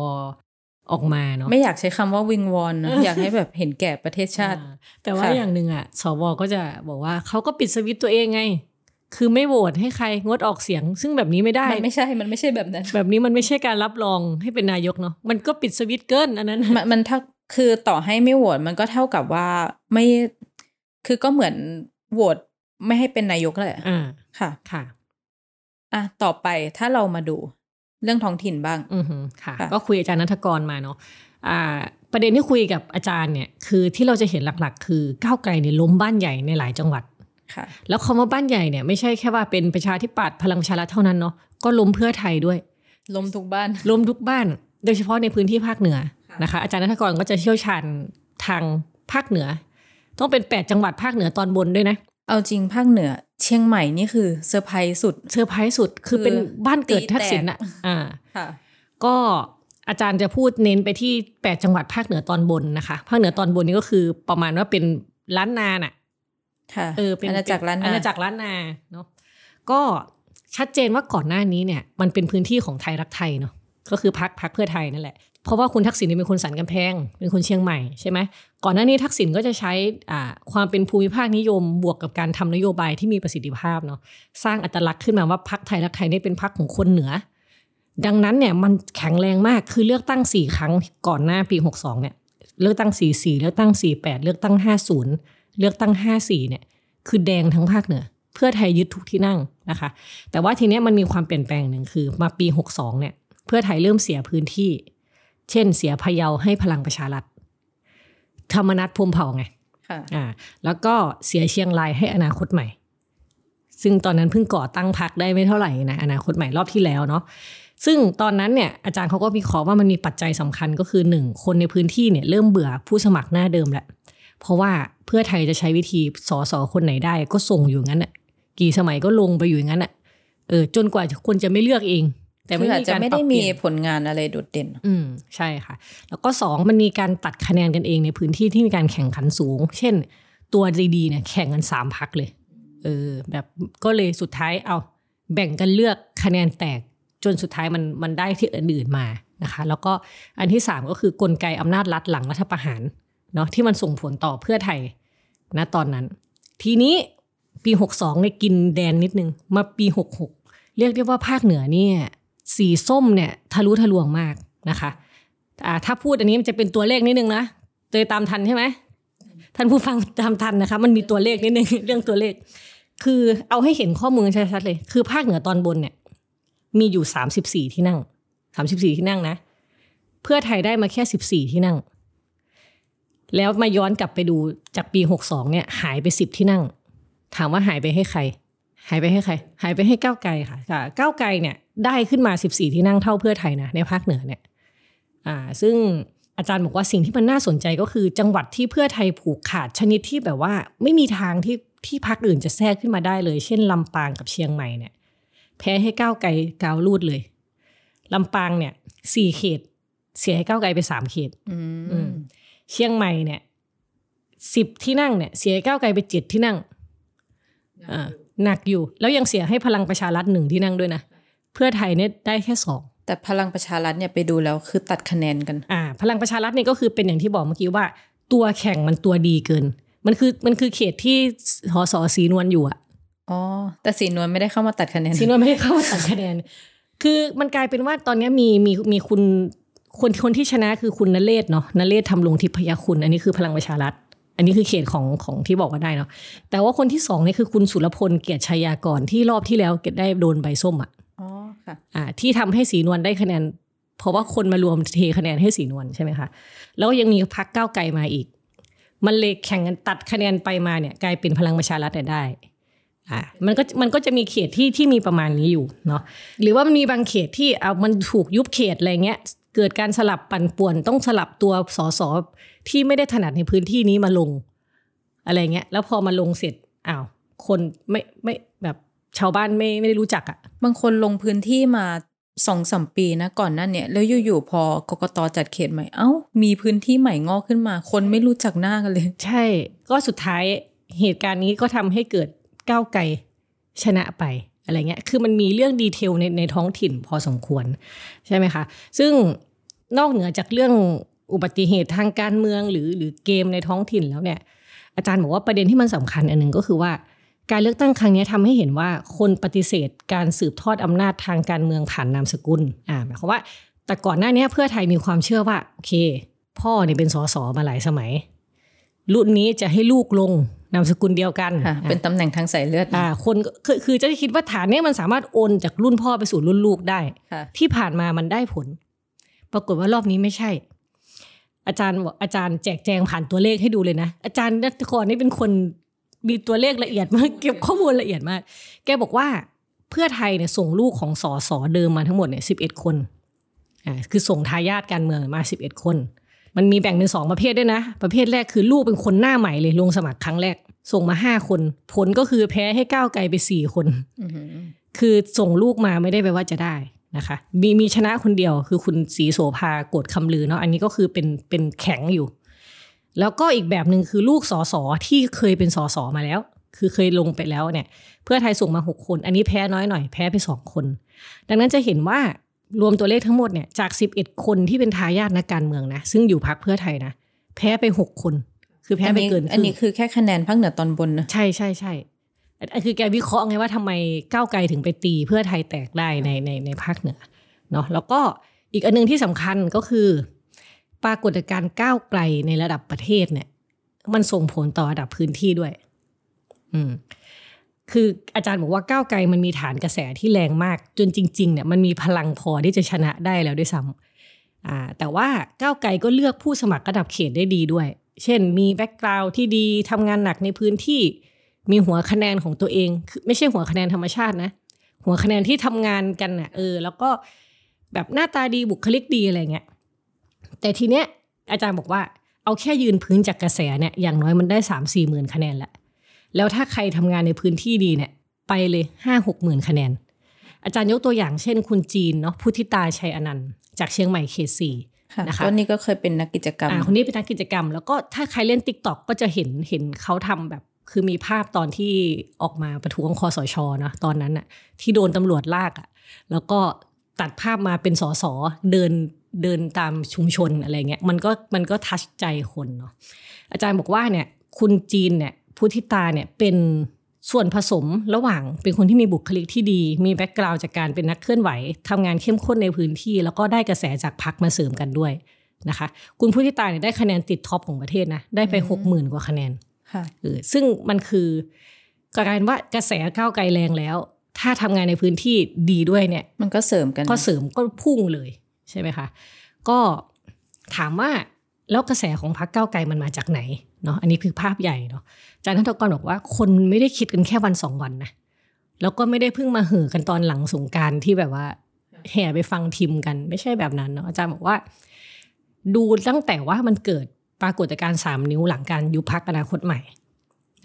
ออกมาเนาะไม่อยากใช้คำว่าวิงวอนนะอยากให้แบบเห็นแก่ประเทศชาติอ่แต่ว่าค่ะอย่างหนึ่งอะสวก็จะบอกว่าเขาก็ปิดสวิตช์ตัวเองไง คือไม่โหวตให้ใครงดออกเสียง ซึ่งแบบนี้ไม่ได้ มันไม่ใช่ มันไม่ใช่แบบนั้น แบบนี้มันไม่ใช่การรับรองให้เป็นนายกเนาะ มันก็ปิดสวิตช์เกินอันนั้นมันมันถ้าคือต่อให้ไม่โหวตมันก็เท่ากับว่าไม่ คือก็เหมือนโหวตไม่ให้เป็นนายกแหละอ่าค่ะ ค่ะ อะ ต่อไปถ้าเรามาดูเรื่องท้องถิ่นบ้าง อือหือค่ะค่ะ ก็คุยอาจารย์นัทกรมาเนาะ อ่า ประเด็นที่คุยกับอาจารย์เนี่ย คือที่เราจะเห็นหลัก ๆ คือก้าวไกลเนี่ยล้มบ้านใหญ่ในหลายจังหวัดค่ะ แล้วคำว่าบ้านใหญ่เนี่ยไม่ใช่แค่ว่าเป็นประชาธิปัตย์พลังประชารัฐเท่านั้นเนาะก็ล้มเพื่อไทยด้วยล้มทุกบ้านล้มทุกบ้าน โดยเฉพาะในพื้นที่ภาคเหนือนะคะอาจารย์ณัฐกรก็จะเชี่ยวชาญทางภาคเหนือ ต้องเป็น 8 จังหวัดภาคเหนือตอนบนด้วยนะเอาจริงภาคเหนือ เชียงใหม่นี่คือเซอร์ไพรส์สุดเซอร์ไพรส์สุดคือเป็นบ้านเกิดทักษิณอะอ่าค่ะก็อาจารย์จะพูดเน้นไปที่ 8 จังหวัดภาคเหนือตอนบนนะคะ ภาคเหนือตอนบนนี่ก็คือประมาณว่าเป็นล้านนาน่ะค่ะ เออเป็นอาณาจักรล้านนาอาณาจักรล้านนาเนาะก็ชัดเจนว่าก่อนหน้านี้เนี่ย มันเป็นพื้นที่ของไทยรักไทยเนาะก็คือพักพักเพื่อไทยนั่นแหละเพราะว่าคุณทักษิณเนี่ยเป็นคนสันกำแพง เป็นคนเชียงใหม่ใช่ไหมก่อนหน้านี้ทักษิณก็จะใช้อ่าความเป็นภูมิภาคนิยมบวกกับการทำนโยบายที่มีประสิทธิภาพเนาะสร้างอัตลักษณ์ขึ้นมาว่าพักไทยรักไทยเนี่ยเป็นพักของคนเหนือ ดังนั้นเนี่ยมันแข็งแรงมากคือเลือกตั้งสี่ครั้งก่อนหน้าปี 62เนี่ยเลือกตั้ง 44 เลือกตั้ง 48 เลือกตั้ง 50 เลือกตั้ง 54 เนี่ย คือแดงทั้งภาคเหนือ เพื่อไทยยึดทุกที่นั่งนะคะ แต่ว่าทีเนี้ยมันมีความเปลี่ยนแปลงหนึ่งคือ มาปี 62 เนี่ย เพื่อไทยเริ่มเสียพื้นที่ เช่น เสียพะเยาให้พลังประชารัฐ ธรรมนัฐพรหมเผ่าไงค่ะอ่า แล้วก็เสียเชียงรายให้อนาคตใหม่ ซึ่งตอนนั้นเพิ่งก่อตั้งพักได้ไม่เท่าไหร่นะอนาคตใหม่รอบที่แล้วเนาะซึ่งตอนนั้นเนี่ยอาจารย์เขาก็วิเคราะห์ว่ามันมีปัจจัยสำคัญก็คือหนึ่งคนในพื้นที่เนี่ยเริ่มเบื่อผู้สมัครหน้าเดิมแหละ เพราะว่าเพื่อไทยจะใช้วิธีสอสอคนไหนได้ ก็ส่งอยู่งั้นน่ะกี่สมัยก็ลงไปอยู่อย่างนั้นน่ะเออจนกว่าคนจะไม่เลือกเอง แต่คืไม่ออาจมีจะการไม่ปรัได้บเปมีลี่ยนผลงานอะไรโดดเด่น อืมใช่ค่ะ แล้วก็สองมันมีการตัดคะแนนกันเองในพื้นที่ที่มีการแข่งขันสูง เช่น ตัวดีๆเนี่ยแข่งกันสามพักเลยเออแบบก็เลยสุดท้ายเอาแบ่งกันเลือกคะแนนแตกจนสุดท้ายมันมันได้ที่อื่นๆมานะคะ แล้วก็อันที่สามก็คือกลไกอำนาจรัฐหลังรัฐประหาร เนาะที่มันส่งผลต่อเพื่อไทยนะตอนนั้น ทีนี้ปี 62เนี่ยกินแดนนิดนึง มาปี 66 เรียกได้ว่าภาคเหนือเนี่ยสีส้มเนี่ยทะลุทะลวงมากนะคะอ่ถ้าพูดอันนี้มันจะเป็นตัวเลขนิดนึงนะเตยตามทันใช่ไหมท่านผู้ฟังตามทันนะคะ มันมีตัวเลขนิดนึงเรื่องตัวเลข คือเอาให้เห็นข้อมูลชัดๆเลย คือภาคเหนือตอนบนเนี่ย มีอยู่34ที่นั่ง34ที่นั่งนะ เพื่อไทยได้มาแค่14ที่นั่ง แล้วมาย้อนกลับไปดูจากปี 62 เนี่ย หายไป 10 ที่นั่ง ถามว่าหายไปให้ใคร หายไปให้ใคร หายไปให้ก้าวไกลค่ะค่ะก้าวไกลเนี่ยได้ขึ้นมา 14 ที่นั่งเท่าเพื่อไทยนะในภาคเหนือเนี่ยอ่าซึ่งอาจารย์บอกว่าสิ่งที่มันน่าสนใจก็คือจังหวัดที่เพื่อไทยผูกขาดชนิดที่แบบว่า ไม่มีทางที่ที่พักอื่นจะแทรกขึ้นมาได้เลย เช่นลำปางกับเชียงใหม่เนี่ย แพ้ให้ก้าวไกลกาวลูดเลยลำปางเนี่ยสี่เขต เสียให้ก้าวไกลไปสามเขต อือืมม เชียงใหม่เนี่ยสิบที่นั่งเนี่ยเสียให้ก้าวไกลไปเจ็ดที่นั่งอ่าหนักอยู่ แล้วยังเสียให้พลังประชารัฐหนึ่งที่นั่งด้วยนะ เพื่อไทยเนี่ยได้แค่สองแต่พลังประชารัฐเนี่ยไปดูแล้วคือตัดคะแนนกันอ่าพลังประชารัฐเนี่ยก็คือเป็นอย่างที่บอกเมื่อกี้ว่า ตัวแข่งมันตัวดีเกิน มันคือมันคือเขตที่สสสีนวลอยู่อะอ๋อแต่สีนวลไม่ได้เข้ามาตัดคะแนนสีนวลไม่ได้เข้ามาตัดคะแนน คือมันกลายเป็นว่าตอนเนี้ยมีมีมีคุณ คนคนที่ชนะคือคุณนเรศเนาะนเรศทำลงทิพยคุณ อันนี้คือพลังประชารัฐ อันนี้คือเขตของของที่บอกว่าได้เนาะแต่ว่าคนที่สองเนี่ยคือคุณสุรพลเกียรติชัยยากรที่รอบที่แล้วเกดได้โดนใบส้มอะอ๋อค่ะอ่าที่ทำให้สีนวลได้คะแนน เพราะว่าคนมารวมเทคะแนนให้สีนวลใช่ไหมคะแล้วยังมีพักก้าวไกลมาอีก มันเลยแข่งกันตัดคะแนนไปมาเนี่ยกลายเป็นพลังประชารัฐเนี่ยได้อ่ามันก็มันก็จะมีเขตที่ที่มีประมาณนี้อยู่เนาะหรือว่ามันมีบางเขตที่เอามันถูกยุบเขตอะไรเงี้ย เกิดการสลับปั่นป่วนต้องสลับตัวสสที่ไม่ได้ถนัดในพื้นที่นี้มาลง อะไรเงี้ย แล้วพอมาลงเสร็จอ้าวคนไม่ไม่แบบชาวบ้านไม่ไม่ได้รู้จักอะบางคนลงพื้นที่มาสองสามปีนะก่อนหนั้นเนี่ย แล้วอยู่ๆพอกกตจัดเขตใหม่เอ้า มีพื้นที่ใหม่งอกขึ้นมา คนไม่รู้จักหน้ากันเลย ใช่ ก็สุดท้ายเหตุการณ์นี้ก็ทำให้เกิดก้าวไกลชนะไปอะไรเงี้ย คือมันมีเรื่องดีเทลในในท้องถิ่นพอสมควร ใช่ไหมคะ ซึ่ง นอกเหนือจากเรื่องอุบัติเหตุทางการเมืองหรือหรือเกมในท้องถิ่นแล้วเนี่ย อาจารย์บอกว่าประเด็นที่มันสำคัญอันหนึ่งก็คือว่า การเลือกตั้งครั้งนี้ทำให้เห็นว่าคนปฏิเสธการสืบทอดอำนาจทางการเมืองผ่านนามสกุลอ่าหมายความว่า แต่ก่อนหน้านี้เพื่อไทยมีความเชื่อว่าโอเค พ่อเนี่ยเป็นสสมาหลายสมัย รุ่นนี้จะให้ลูกลงนามสกุลเดียวกันค่ะเป็นตำแหน่งทางสายเลือดอ่าคนก็คือคือจะคิดว่าฐานเนี้มันสามารถโอนจากรุ่นพ่อไปสู่รุ่นลูกได้ค่ะที่ผ่านมามันได้ผล ปรากฏว่ารอบนี้ไม่ใช่ อาจารย์บอกอาจารย์แจกแจงผ่านตัวเลขให้ดูเลยนะ อาจารย์นัทกรนี่เป็นคนมีตัวเลขละเอียดมากเก็บข้อมูลละเอียดมาก แกบอกว่าเพื่อไทยเนี่ยส่งลูกของสอสอเดิมมาทั้งหมดเนี่ยสิบเอ็ดคนอ่าคือส่งทายาทการเมืองมาสิบเอ็ดคน มันมีแบ่งเป็นสองประเภทด้วยนะ ประเภทแรกคือลูกเป็นคนหน้าใหม่เลยลงสมัครครั้งแรก ส่งมาห้าคน ผลก็คือแพ้ให้ก้าวไกลไปสี่คนอือหือคือส่งลูกมาไม่ได้แปลว่าจะได้ นะคะมีมีชนะคนเดียวคือคุณศรีโสภาโกดคำลือเนาะอันนี้ก็คือเป็นเป็นแข็งอยู่ แล้วก็อีกแบบหนึ่งคือลูกสอสอที่เคยเป็นสอสอมาแล้ว คือเคยลงไปแล้วเนี่ย เพื่อไทยส่งมาหกคน อันนี้แพ้น้อยหน่อยแพ้ไปสองคน ดังนั้นจะเห็นว่ารวมตัวเลขทั้งหมดเนี่ยจาก 11 คนที่เป็นทายาทนักการเมืองนะซึ่งอยู่พักเพื่อไทยนะแพ้ไปหกคน คือแพ้ไปเกินครึ่งอันนี้คือแค่คะแนนภาคเหนือตอนบนนะใช่ใช่ใช่อันอัน คือแกวิเคราะห์ไงว่าทำไมก้าวไกลถึงไปตีเพื่อไทยแตกได้ในในในภาคเหนือเนาะแล้วก็อีกอันหนึงที่สำคัญก็คือ ปรากฏการณ์ก้าวไกลในระดับประเทศเนี่ย มันส่งผลต่อระดับพื้นที่ด้วย อืมคืออาจารย์บอกว่าก้าวไกลมันมีฐานกระแสที่แรงมาก จนจริง ๆ เนี่ยมันมีพลังพอที่จะชนะได้แล้วด้วยซ้ำอ่าแต่ว่าก้าวไกลก็เลือกผู้สมัครระดับเขตได้ดีด้วย เช่น มีแบ็กกราวด์ที่ดีทำงานหนักในพื้นที่ มีหัวคะแนนของตัวเองคือไม่ใช่หัวคะแนนธรรมชาตินะ หัวคะแนนที่ทำงานกันน่ะเออ แล้วก็แบบหน้าตาดีบุคลิกดีอะไรเงี้ยแต่ทีเนี้ยอาจารย์บอกว่าเอาแค่ยืนพื้นจากกระแสเนี่ยอย่างน้อยมันได้สามสี่หมื่นคะแนนแหละแล้วถ้าใครทำงานในพื้นที่ดีเนี่ย ไปเลยห้าหกหมื่นคะแนน อาจารย์ยกตัวอย่างเช่นคุณจีนเนาะพุทธิตาชัยอนันต์จากเชียงใหม่เขตสี่ค่ะนะคะก็นี่ก็เคยเป็นนักกิจกรรมอ่าคนนี้เป็นนักกิจกรรม แล้วก็ถ้าใครเล่นติ๊กต็อกก็จะเห็นเห็นเขาทำแบบ คือมีภาพตอนที่ออกมาประท้วงคอสชเนาะตอนนั้นน่ะที่โดนตำรวจลากอะ่ะแล้วก็ตัดภาพมาเป็นสสเดินเดินตามชุมชนอะไรเงี้ยมันก็มันก็ทัชใจคนเนาะอาจารย์บอกว่าเนี่ยคุณจีนเนี่ยพุทธิตาเนี่ยเป็นส่วนผสมระหว่างเป็นคนที่มีบุคลิกที่ดี มี background จากการเป็นนักเคลื่อนไหวทำงานเข้มข้นในพื้นที่ แล้วก็ได้กระแสจากพรรคมาเสริมกันด้วยนะคะ คุณพุทธิตาเนี่ยได้คะแนนติด top ของประเทศนะได้ไปหกหมื่นกว่าคะแนนค่ะ เออซึ่งมันคือกลายเป็นว่ากระแสก้าวไกลแรงแล้ว ถ้าทำงานในพื้นที่ดีด้วยเนี่ย มันก็เสริมกัน ก็เสริมก็พุ่งเลยใช่ไหมคะ ก็ถามว่าแล้วกระแสของพรรคก้าวไกลมันมาจากไหนเนาะอันนี้คือภาพใหญ่เนาะอาจารย์ธนกรบอกว่าคนไม่ได้คิดกันแค่วันสองวันนะแล้วก็ไม่ได้เพิ่งมาเห่อกันตอนหลังสงกรารที่แบบว่า แห่ไปฟังทิมกันไม่ใช่แบบนั้นเนาะอาจารย์บอกว่า ดูตั้งแต่ว่ามันเกิด ปรากฏการณ์สามนิ้วหลังการยุบพักอนาคตใหม่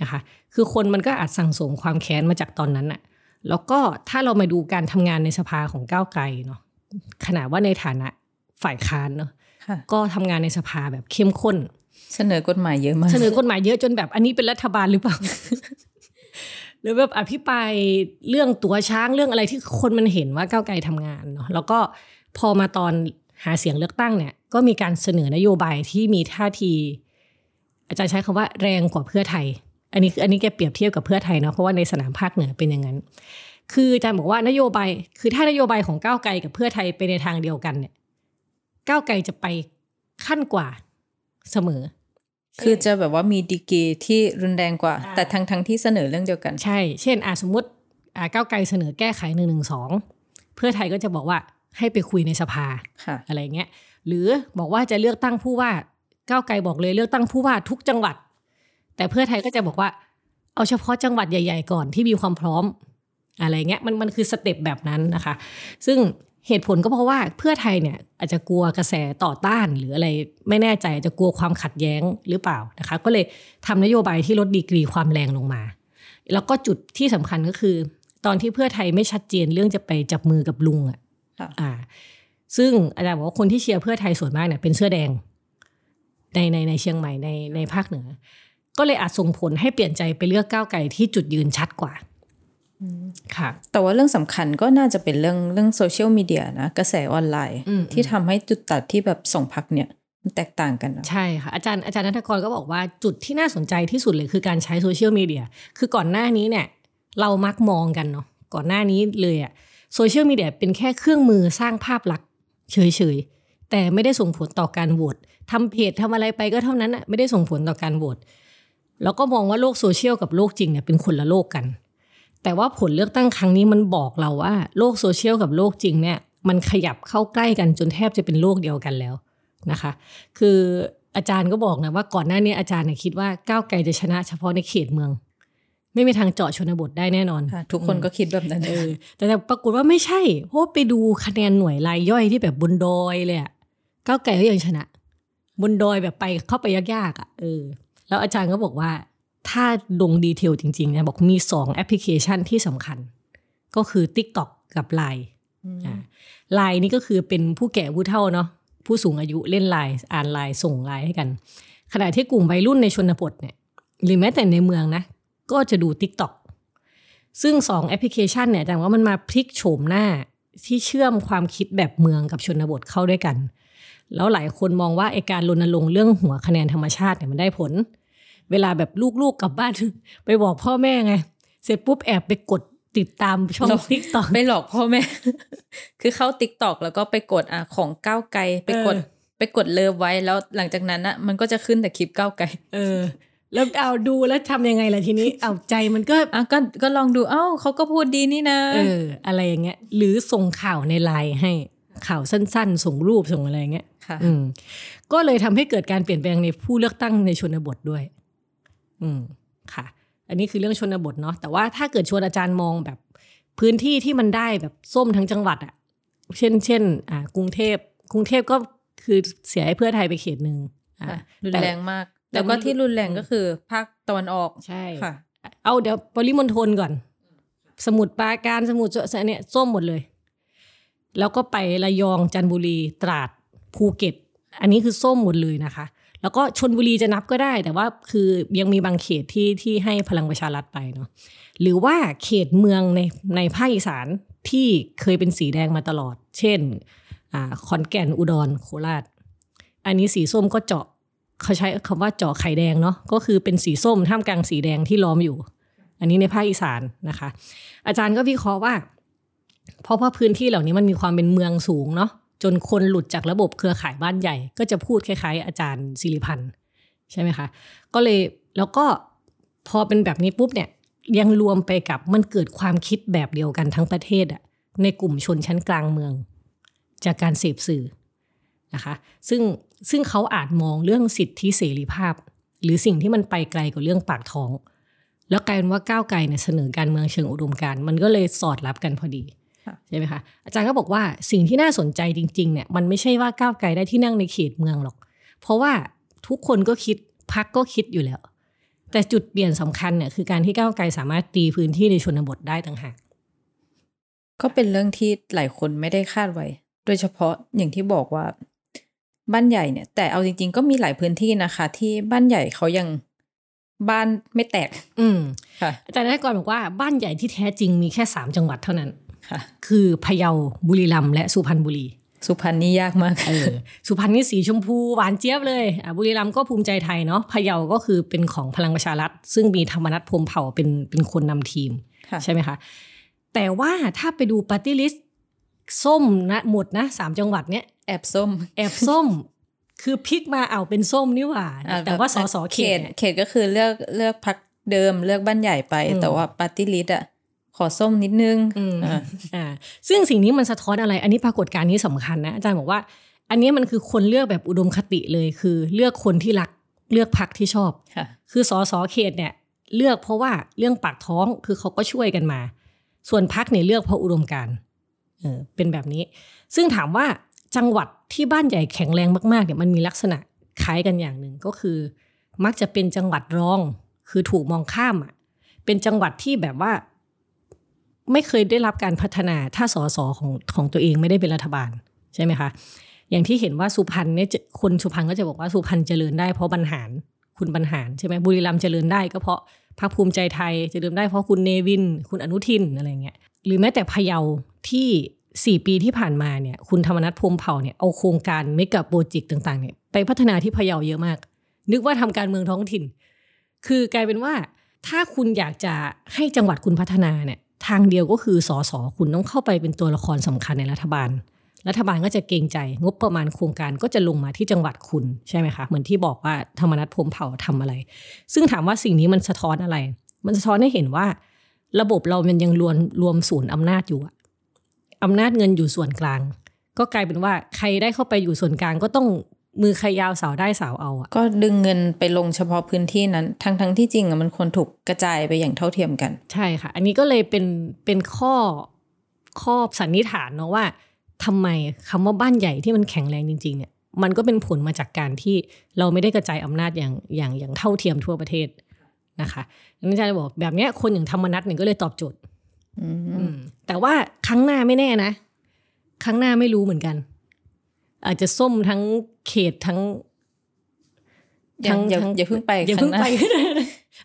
นะคะคือคนมันก็อาจสั่งสมความแค้นมาจากตอนนั้นอะแล้วก็ถ้าเรามาดูการทำงานในสภาของก้าวไกลเนาะขนาดว่าในฐานะฝ่ายค้านเนาะค่ะก็ทำงานในสภาแบบเข้มข้น เสนอกฎหมายเยอะมาก เสนอกฎหมายเยอะจนแบบอันนี้เป็นรัฐบาลหรือเปล่า หรือแบบอภิปรายเรื่องตัวช้างเรื่องอะไรที่คนมันเห็นว่าก้าวไกลทำงานเนาะแล้วก็พอมาตอน หาเสียงเลือกตั้งเนี่ยก็มีการเสนอนโยบายที่มีท่าที อาจารย์ใช้คำว่าแรงกว่าเพื่อไทย อันนี้คืออันนี้แกเปรียบเทียบกับเพื่อไทยเนาะเพราะว่าในสนามภาคเหนือเป็นอย่างนั้น คืออาจารย์บอกว่านโยบาย คือถ้านโยบายของก้าวไกลกับเพื่อไทยไปในทางเดียวกันเนี่ยก้าวไกลจะไปขั้นกว่าเสมอ คือจะแบบว่ามีดีกรีที่รุนแรงกว่าอ่า แต่ทั้งทั้งที่เสนอเรื่องเดียวกัน ใช่ เช่นอะสมมติอ่าก้าวไกลเสนอแก้ไขหนึ่งหนึ่งสองเพื่อไทยก็จะบอกว่า ให้ไปคุยในสภาค่ะอะไรเงี้ยหรือบอกว่าจะเลือกตั้งผู้ว่าก้าวไกลบอกเลยเลือกตั้งผู้ว่าทุกจังหวัด แต่เพื่อไทยก็จะบอกว่า เอาเฉพาะจังหวัดใหญ่ ๆ ก่อนที่มีความพร้อมอะไรเงี้ยมันมันคือสเต็ปแบบนั้นนะคะ ซึ่งเหตุผลก็เพราะว่าเพื่อไทยเนี่ยอาจจะกลัวกระแสต่อต้านหรืออะไรไม่แน่ใจอาจจะกลัวความขัดแย้งหรือเปล่านะคะ ก็เลยทำนโยบายที่ลดดีกรีความแรงลงมา แล้วก็จุดที่สำคัญก็คือ ตอนที่เพื่อไทยไม่ชัดเจนเรื่องจะไปจับมือกับลุงอะค่ะ อ่า ซึ่งอาจารย์บอกว่าคนที่เชียร์เพื่อไทยส่วนมากเนี่ยเป็นเสื้อแดง ในในในเชียงใหม่ในในภาคเหนือ ก็เลยอาจส่งผลให้เปลี่ยนใจไปเลือกก้าวไกลที่จุดยืนชัดกว่าค่ะ แต่ว่าเรื่องสำคัญก็น่าจะเป็นเรื่องเรื่องโซเชียลมีเดียนะ กระแสออนไลน์อืมที่ทำให้จุดตัดที่แบบส่งพักเนี่ยมันแตกต่างกันนะใช่ค่ะ อาจารย์อาจารย์นัทกรก็บอกว่าจุดที่น่าสนใจที่สุดเลยคือการใช้โซเชียลมีเดียคือก่อนหน้านี้เนี่ย เรามักมองกันเนาะก่อนหน้านี้เลยอะ โซเชียลมีเดียเป็นแค่เครื่องมือสร้างภาพลักษณ์เฉยๆ แต่ไม่ได้ส่งผลต่อการโหวตทำเพจทำอะไรไปก็เท่านั้นอะไม่ได้ส่งผลต่อการโหวตแล้วก็มองว่าโลกโซเชียลกับโลกจริงเนี่ยเป็นคนละโลกกัน แต่ว่าผลเลือกตั้งครั้งนี้มันบอกเราว่า โลกโซเชียลกับโลกจริงเนี่ยมันขยับเข้าใกล้กันจนแทบจะเป็นโลกเดียวกันแล้วนะคะ คืออาจารย์ก็บอกนะว่าก่อนหน้านี้อาจารย์เนี่ยคิดว่าก้าวไกลจะชนะเฉพาะในเขตเมือง ไม่มีทางเจาะชนบทได้แน่นอนค่ะทุกคนก็คิดแบบนั้นเออแต่แต่ปรากฏว่าไม่ใช่เพราะว่าไปดูคะแนนหน่วยรายย่อยที่แบบบนดอยเลยอะก้าวไกลก็ยังชนะ บนดอยแบบไปเข้าไปยากๆอะเออ แล้วอาจารย์ก็บอกว่า ถ้าลงดีเทลจริงๆนะบอกมีสองแอปพลิเคชันที่สำคัญ ก็คือ TikTok กับ Line อ่า Line นี่ก็คือเป็นผู้แก่ผู้เฒ่าเนาะผู้สูงอายุเล่นไลน์อ่านไลน์ส่งไลน์ให้กัน ขณะที่กลุ่มวัยรุ่นในชนบทเนี่ยหรือแม้แต่ในเมืองนะ ก็จะดู TikTok ซึ่งสองแอปพลิเคชันเนี่ยอาจารย์ว่ามันมาพลิกโฉมหน้าที่เชื่อมความคิดแบบเมืองกับชนบทเข้าด้วยกัน แล้วหลายคนมองว่าไอการรณรงค์เรื่องหัวคะแนนธรรมชาติเนี่ยมันได้ผล เวลาแบบลูกๆกลับบ้าน ไปบอกพ่อแม่ไง เสร็จปุ๊บแอบไปกดติดตามช่องหรอ TikTok ไม่หลอกพ่อแม่ คือเข้า TikTok แล้วก็ไปกดอะของก้าวไกลไปกดเออไปกดเลิฟไว้แล้วหลังจากนั้นอะมันก็จะขึ้นแต่คลิปก้าวไกลเออ แล้วเอาดูแล้วทำยังไงล่ะทีนี้ เอาใจมันก็อะก็ก็ลองดูเอ้าเขาก็พูดดีนี่นะเอออะไรอย่างเงี้ย หรือส่งข่าวในไลน์ให้ข่าวสั้น ๆ ส่งรูปส่งอะไรอย่างเงี้ยค่ะอืมก็เลยทำให้เกิดการเปลี่ยนแปลงในผู้เลือกตั้งในชนบทด้วย อืมค่ะ อันนี้คือเรื่องชนบทเนาะแต่ว่าถ้าเกิดชวนอาจารย์มองแบบพื้นที่ที่มันได้แบบส้มทั้งจังหวัดอะเช่นเช่นอ่ากรุงเทพกรุงเทพก็คือเสียให้เพื่อไทยไปเขตหนึ่งอ่าค่ะรุนแต่แรงมาก แต่แล้วก็มันที่รุนแรงก็คือภาคตะวันออกใช่ค่ะ เอาเดี๋ยวปริมณฑลก่อน สมุทรปราการสมุทรเนี่ยส้มหมดเลย แล้วก็ไประยองจันทบุรีตราดภูเก็ต อันนี้คือส้มหมดเลยนะคะ แล้วก็ชนบุรีจะนับก็ได้ แต่ว่าคือยังมีบางเขตที่ที่ให้พลังประชารัฐไปเนาะหรือว่าเขตเมืองในในภาคอีสานที่เคยเป็นสีแดงมาตลอด เช่นอ่าขอนแก่นอุดรโคราช อันนี้สีส้มก็เจาะ เขาใช้คำว่าเจาะไข่แดงเนาะก็คือเป็นสีส้มท่ามกลางสีแดงที่ล้อมอยู่ อันนี้ในภาคอีสานนะคะ อาจารย์ก็วิเคราะห์ว่า เพราะว่าพื้นที่เหล่านี้มันมีความเป็นเมืองสูงเนาะจนคนหลุดจากระบบเครือข่ายบ้านใหญ่ ก็จะพูดคล้ายๆ อาจารย์สิริพันธ์ใช่ไหมคะก็เลยแล้วก็พอเป็นแบบนี้ปุ๊บเนี่ยยังรวมไปกับมันเกิดความคิดแบบเดียวกันทั้งประเทศอะในกลุ่มชนชั้นกลางเมือง จากการเสพสื่อ นะคะซึ่งซึ่งเขาอาจมองเรื่องสิทธิเสรีภาพ หรือสิ่งที่มันไปไกลกว่าเรื่องปากท้อง แล้วกลายเป็นว่าก้าวไกลเนี่ยเสนอการเมืองเชิงอุดมการณ์มันก็เลยสอดรับกันพอดีค่ะใช่ไหมคะอาจารย์ก็บอกว่าสิ่งที่น่าสนใจจริงๆเนี่ยมันไม่ใช่ว่าก้าวไกลได้ที่นั่งในเขตเมืองหรอก เพราะว่าทุกคนก็คิดพักก็คิดอยู่แล้ว แต่จุดเปลี่ยนสำคัญเนี่ยคือการที่ก้าวไกลสามารถตีพื้นที่ในชนบทได้ต่างหากก็เป็นเรื่องที่หลายคนไม่ได้คาดไว้ โดยเฉพาะอย่างที่บอกว่า บ้านใหญ่เนี่ย แต่เอาจริง ๆ ก็มีหลายพื้นที่นะคะ ที่บ้านใหญ่เขายังบ้านไม่แตก อืมค่ะอาจารย์นักกรบอกว่าบ้านใหญ่ที่แท้จริงมีแค่สามจังหวัดเท่านั้นค่ะ คือพะเยาบุรีรัมย์และสุพรรณบุรี สุพรรณนี่ยากมากเออสุพรรณนี่สีชมพูหวานเจี๊ยบเลยอะบุรีรัมย์ก็ภูมิใจไทยเนาะพะเยาก็คือเป็นของพลังประชารัฐ ซึ่งมีธรรมนัสพรหมเผ่าเป็นเป็นคนนำทีมค่ะใช่ไหมคะแต่ว่าถ้าไปดูปาร์ตี้ลิสต์ส้มนะหมดนะสามจังหวัดเนี้ย แอบส้ม แอบส้ม คือพลิกมาเอาเป็นส้มนี่หว่าอ่แต่ว่าสสเขตเนี่ยเขตก็คือเลือกเลือกพรรคเดิมเลือกบ้านใหญ่ไปอืมแต่ว่าปาร์ตี้ลิสต์อะขอส้มนิดนึงอืมอ่าอ่าซึ่งสิ่งนี้มันสะท้อนอะไร อันนี้ปรากฏการณ์นี้สำคัญนะอาจารย์บอกว่า อันนี้มันคือคนเลือกแบบอุดมคติเลยคือ เลือกคนที่รักเลือกพักที่ชอบค่ะคือสอสอเขตเนี่ย เลือกเพราะว่าเรื่องปากท้องคือเขาก็ช่วยกันมา ส่วนพักเนี่ยเลือกเพราะอุดมการณ์เออเป็นแบบนี้ ซึ่งถามว่า จังหวัดที่บ้านใหญ่แข็งแรงมากๆเนี่ยมันมีลักษณะคล้ายกันอย่างหนึ่งก็คือ มักจะเป็นจังหวัดรอง คือถูกมองข้ามอะเป็นจังหวัดที่แบบว่า ไม่เคยได้รับการพัฒนาถ้าสสของของตัวเองไม่ได้เป็นรัฐบาลใช่ไหมคะอย่างที่เห็นว่าสุพรรณเนี่ยคนสุพรรณก็จะบอกว่าสุพรรณเจริญได้เพราะบรรหารคุณบรรหารใช่ไหมบุรีรัมย์เจริญได้ก็เพราะพรรคภูมิใจไทยเจริญได้เพราะคุณเนวิน คุณอนุทินอะไรเงี้ยหรือแม้แต่พะเยาที่ สี่ปีที่ผ่านมาเนี่ยคุณธรรมนัฐพรมเผ่าเนี่ยเอาโครงการไม่กับโปรเจกต์ต่างๆเนี่ยไปพัฒนาที่พะเยาเยอะมาก นึกว่าทำการเมืองท้องถิ่น คือกลายเป็นว่า ถ้าคุณอยากจะให้จังหวัดคุณพัฒนาเนี่ยทางเดียวก็คือสสคุณต้องเข้าไปเป็นตัวละครสำคัญในรัฐบาล รัฐบาลก็จะเกรงใจ งบประมาณโครงการก็จะลงมาที่จังหวัดคุณใช่ไหมคะเหมือนที่บอกว่าธรรมนัฐพรมเผ่าทำอะไร ซึ่งถามว่าสิ่งนี้มันสะท้อนอะไร มันสะท้อนให้เห็นว่า ระบบเรามันยังรวมรวมศูนย์อำนาจอยู่อะ อำนาจเงินอยู่ส่วนกลาง ก็กลายเป็นว่าใครได้เข้าไปอยู่ส่วนกลางก็ต้องมือใครยาวสาวได้สาวเอาอะก็ดึงเงินไปลงเฉพาะพื้นที่นั้น ทั้งทั้งที่จริงอะมันควรถูกกระจายไปอย่างเท่าเทียมกัน ใช่ค่ะ อันนี้ก็เลยเป็นเป็นข้อข้อสันนิษฐานเนาะว่าทำไมคำว่าบ้านใหญ่ที่มันแข็งแรงจริง ๆ เนี่ย มันก็เป็นผลมาจากการที่เราไม่ได้กระจายอำนาจอย่างอย่างอย่างเท่าเทียมทั่วประเทศนะคะอันนี้อาจารย์จะบอกแบบเนี้ยคนอย่างธรรมนัตเนี่ยก็เลยตอบโจทย์อืมอืม แต่ว่าครั้งหน้าไม่แน่นะ ครั้งหน้าไม่รู้เหมือนกัน อาจจะส้มทั้งเขตทั้งอย่าอย่าทั้งอย่าเพิ่งไปอย่าเพิ่งข้หไปน้า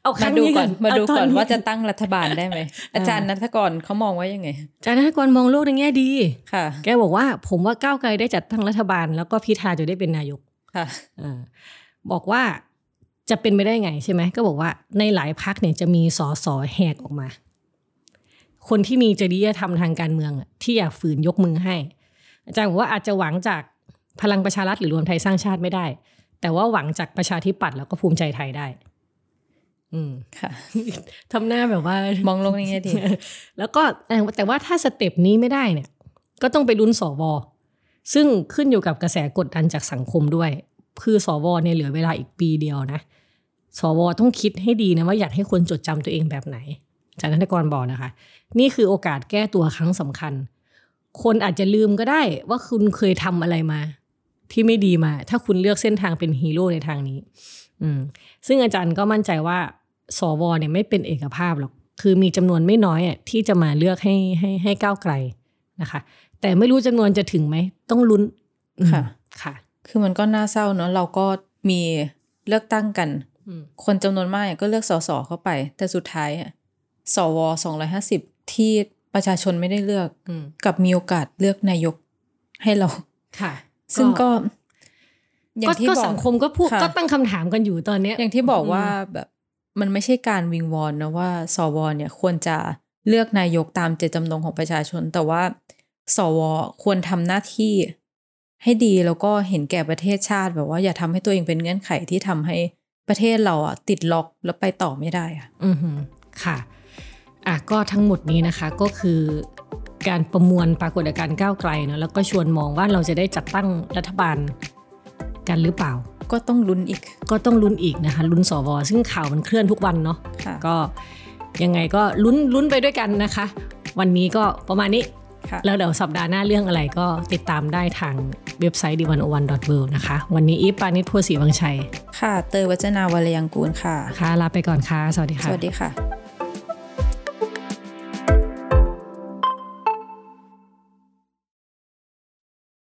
เอาคมารั้งดูนี้ก่อนมาดูเตก่อนว่าจะตั้งรัฐบาลได้ไหมอาจารย์นัทกรเขามองว่ายังไง อาจารย์ธนกรมองโลกในแง่ดีค่ะ แกบอกว่าผมว่าก้าวไกลได้จัดตั้งรัฐบาล แล้วก็พิธาจะได้เป็นนายกค่ะอ่าบอกว่าจะเป็นไปได้ไงใช่ไหมก็บอกว่าในหลายพักเนี่ยจะมีสอสอแหกออกมา คนที่มีจริยธรรมทางการเมืองอะที่อยากฝืนยกมือให้ อาจารย์บอกว่าอาจจะหวังจากพลังประชารัฐหรือรวมไทยสร้างชาติไม่ได้ แต่ว่าหวังจากประชาธิปัตย์แล้วก็ภูมิใจไทยได้ อืมค่ะทำหน้าแบบว่ามองโลกในแง่ดีแล้วก็แต่แต่ว่าถ้าสเต็ปนี้ไม่ได้เนี่ย ก็ต้องไปลุ้นสวซึ่งขึ้นอยู่กับกระแสกดดันจากสังคมด้วย คือสวเนี่ยเหลือเวลาอีกปีเดียวนะสวต้องคิดให้ดีนะว่าอยากให้คนจดจำตัวเองแบบไหนอา จารย์ธนกรบอกนะคะ นี่คือโอกาสแก้ตัวครั้งสำคัญ คนอาจจะลืมก็ได้ว่าคุณเคยทำอะไรมา ที่ไม่ดีมา ถ้าคุณเลือกเส้นทางเป็นฮีโร่ในทางนี้ อืม ซึ่งอาจารย์ก็มั่นใจว่าสวเนี่ยไม่เป็นเอกภาพหรอก คือมีจำนวนไม่น้อยอะที่จะมาเลือกให้ให้ให้ก้าวไกลนะคะ แต่ไม่รู้จำนวนจะถึงไหม ต้องลุ้นอืมค่ะ ค่ะ คือมันก็น่าเศร้าเนอะเราก็มีเลือกตั้งกันอืมคนจำนวนมากก็เลือกสสเข้าไป แต่สุดท้ายอะ สวสองร้อยห้าสิบที่ประชาชนไม่ได้เลือกอืมกับมีโอกาสเลือกนายกให้เราค่ะ ซึ่งก็อก็ย่างที่ก็บอกสังคมก็พูดค่ะก็ตั้งคำถามกันอยู่ตอนเนี้ยอย่างที่บอกว่าอืมแบบมันไม่ใช่การวิงวอนนะว่า สวเนี่ยควรจะเลือกนายกตามเจตจำนงของประชาชน แต่ว่า สวควรทำหน้าที่ให้ดีแล้วก็เห็นแก่ประเทศชาติแบบว่าอย่าทำให้ตัวเองเป็นเงื่อนไขที่ทำให้ประเทศเราอะติดล็อกแล้วไปต่อไม่ได้อะ อือหือค่ะ อะก็ทั้งหมดนี้นะคะก็คือการประมวลปรากฏการณ์ก้าวไกลเนอะแล้วก็ชวนมองว่าเราจะได้จัดตั้งรัฐบาลกันหรือเปล่า ก็ต้องลุ้นอีก ก็ต้องลุ้นอีกนะคะลุ้นสวซึ่งข่าวมันเคลื่อนทุกวันเนาะค่ะก็ยังไงก็ลุ้นลุ้นไปด้วยกันนะคะ วันนี้ก็ประมาณนี้ค่ะแล้วเดี๋ยวสัปดาห์หน้าเรื่องอะไรก็ติดตามได้ทางเว็บไซต์ d 1 0 1 w o r l d นะคะ วันนี้อีฟปานิชพัวศรีวังชัย ค่ะ เตยวัจนาวรยังกูลค่ะ ค่ะ ลาไปก่อนค่ะ สวัสดีสค่ะวัสดีค่ะ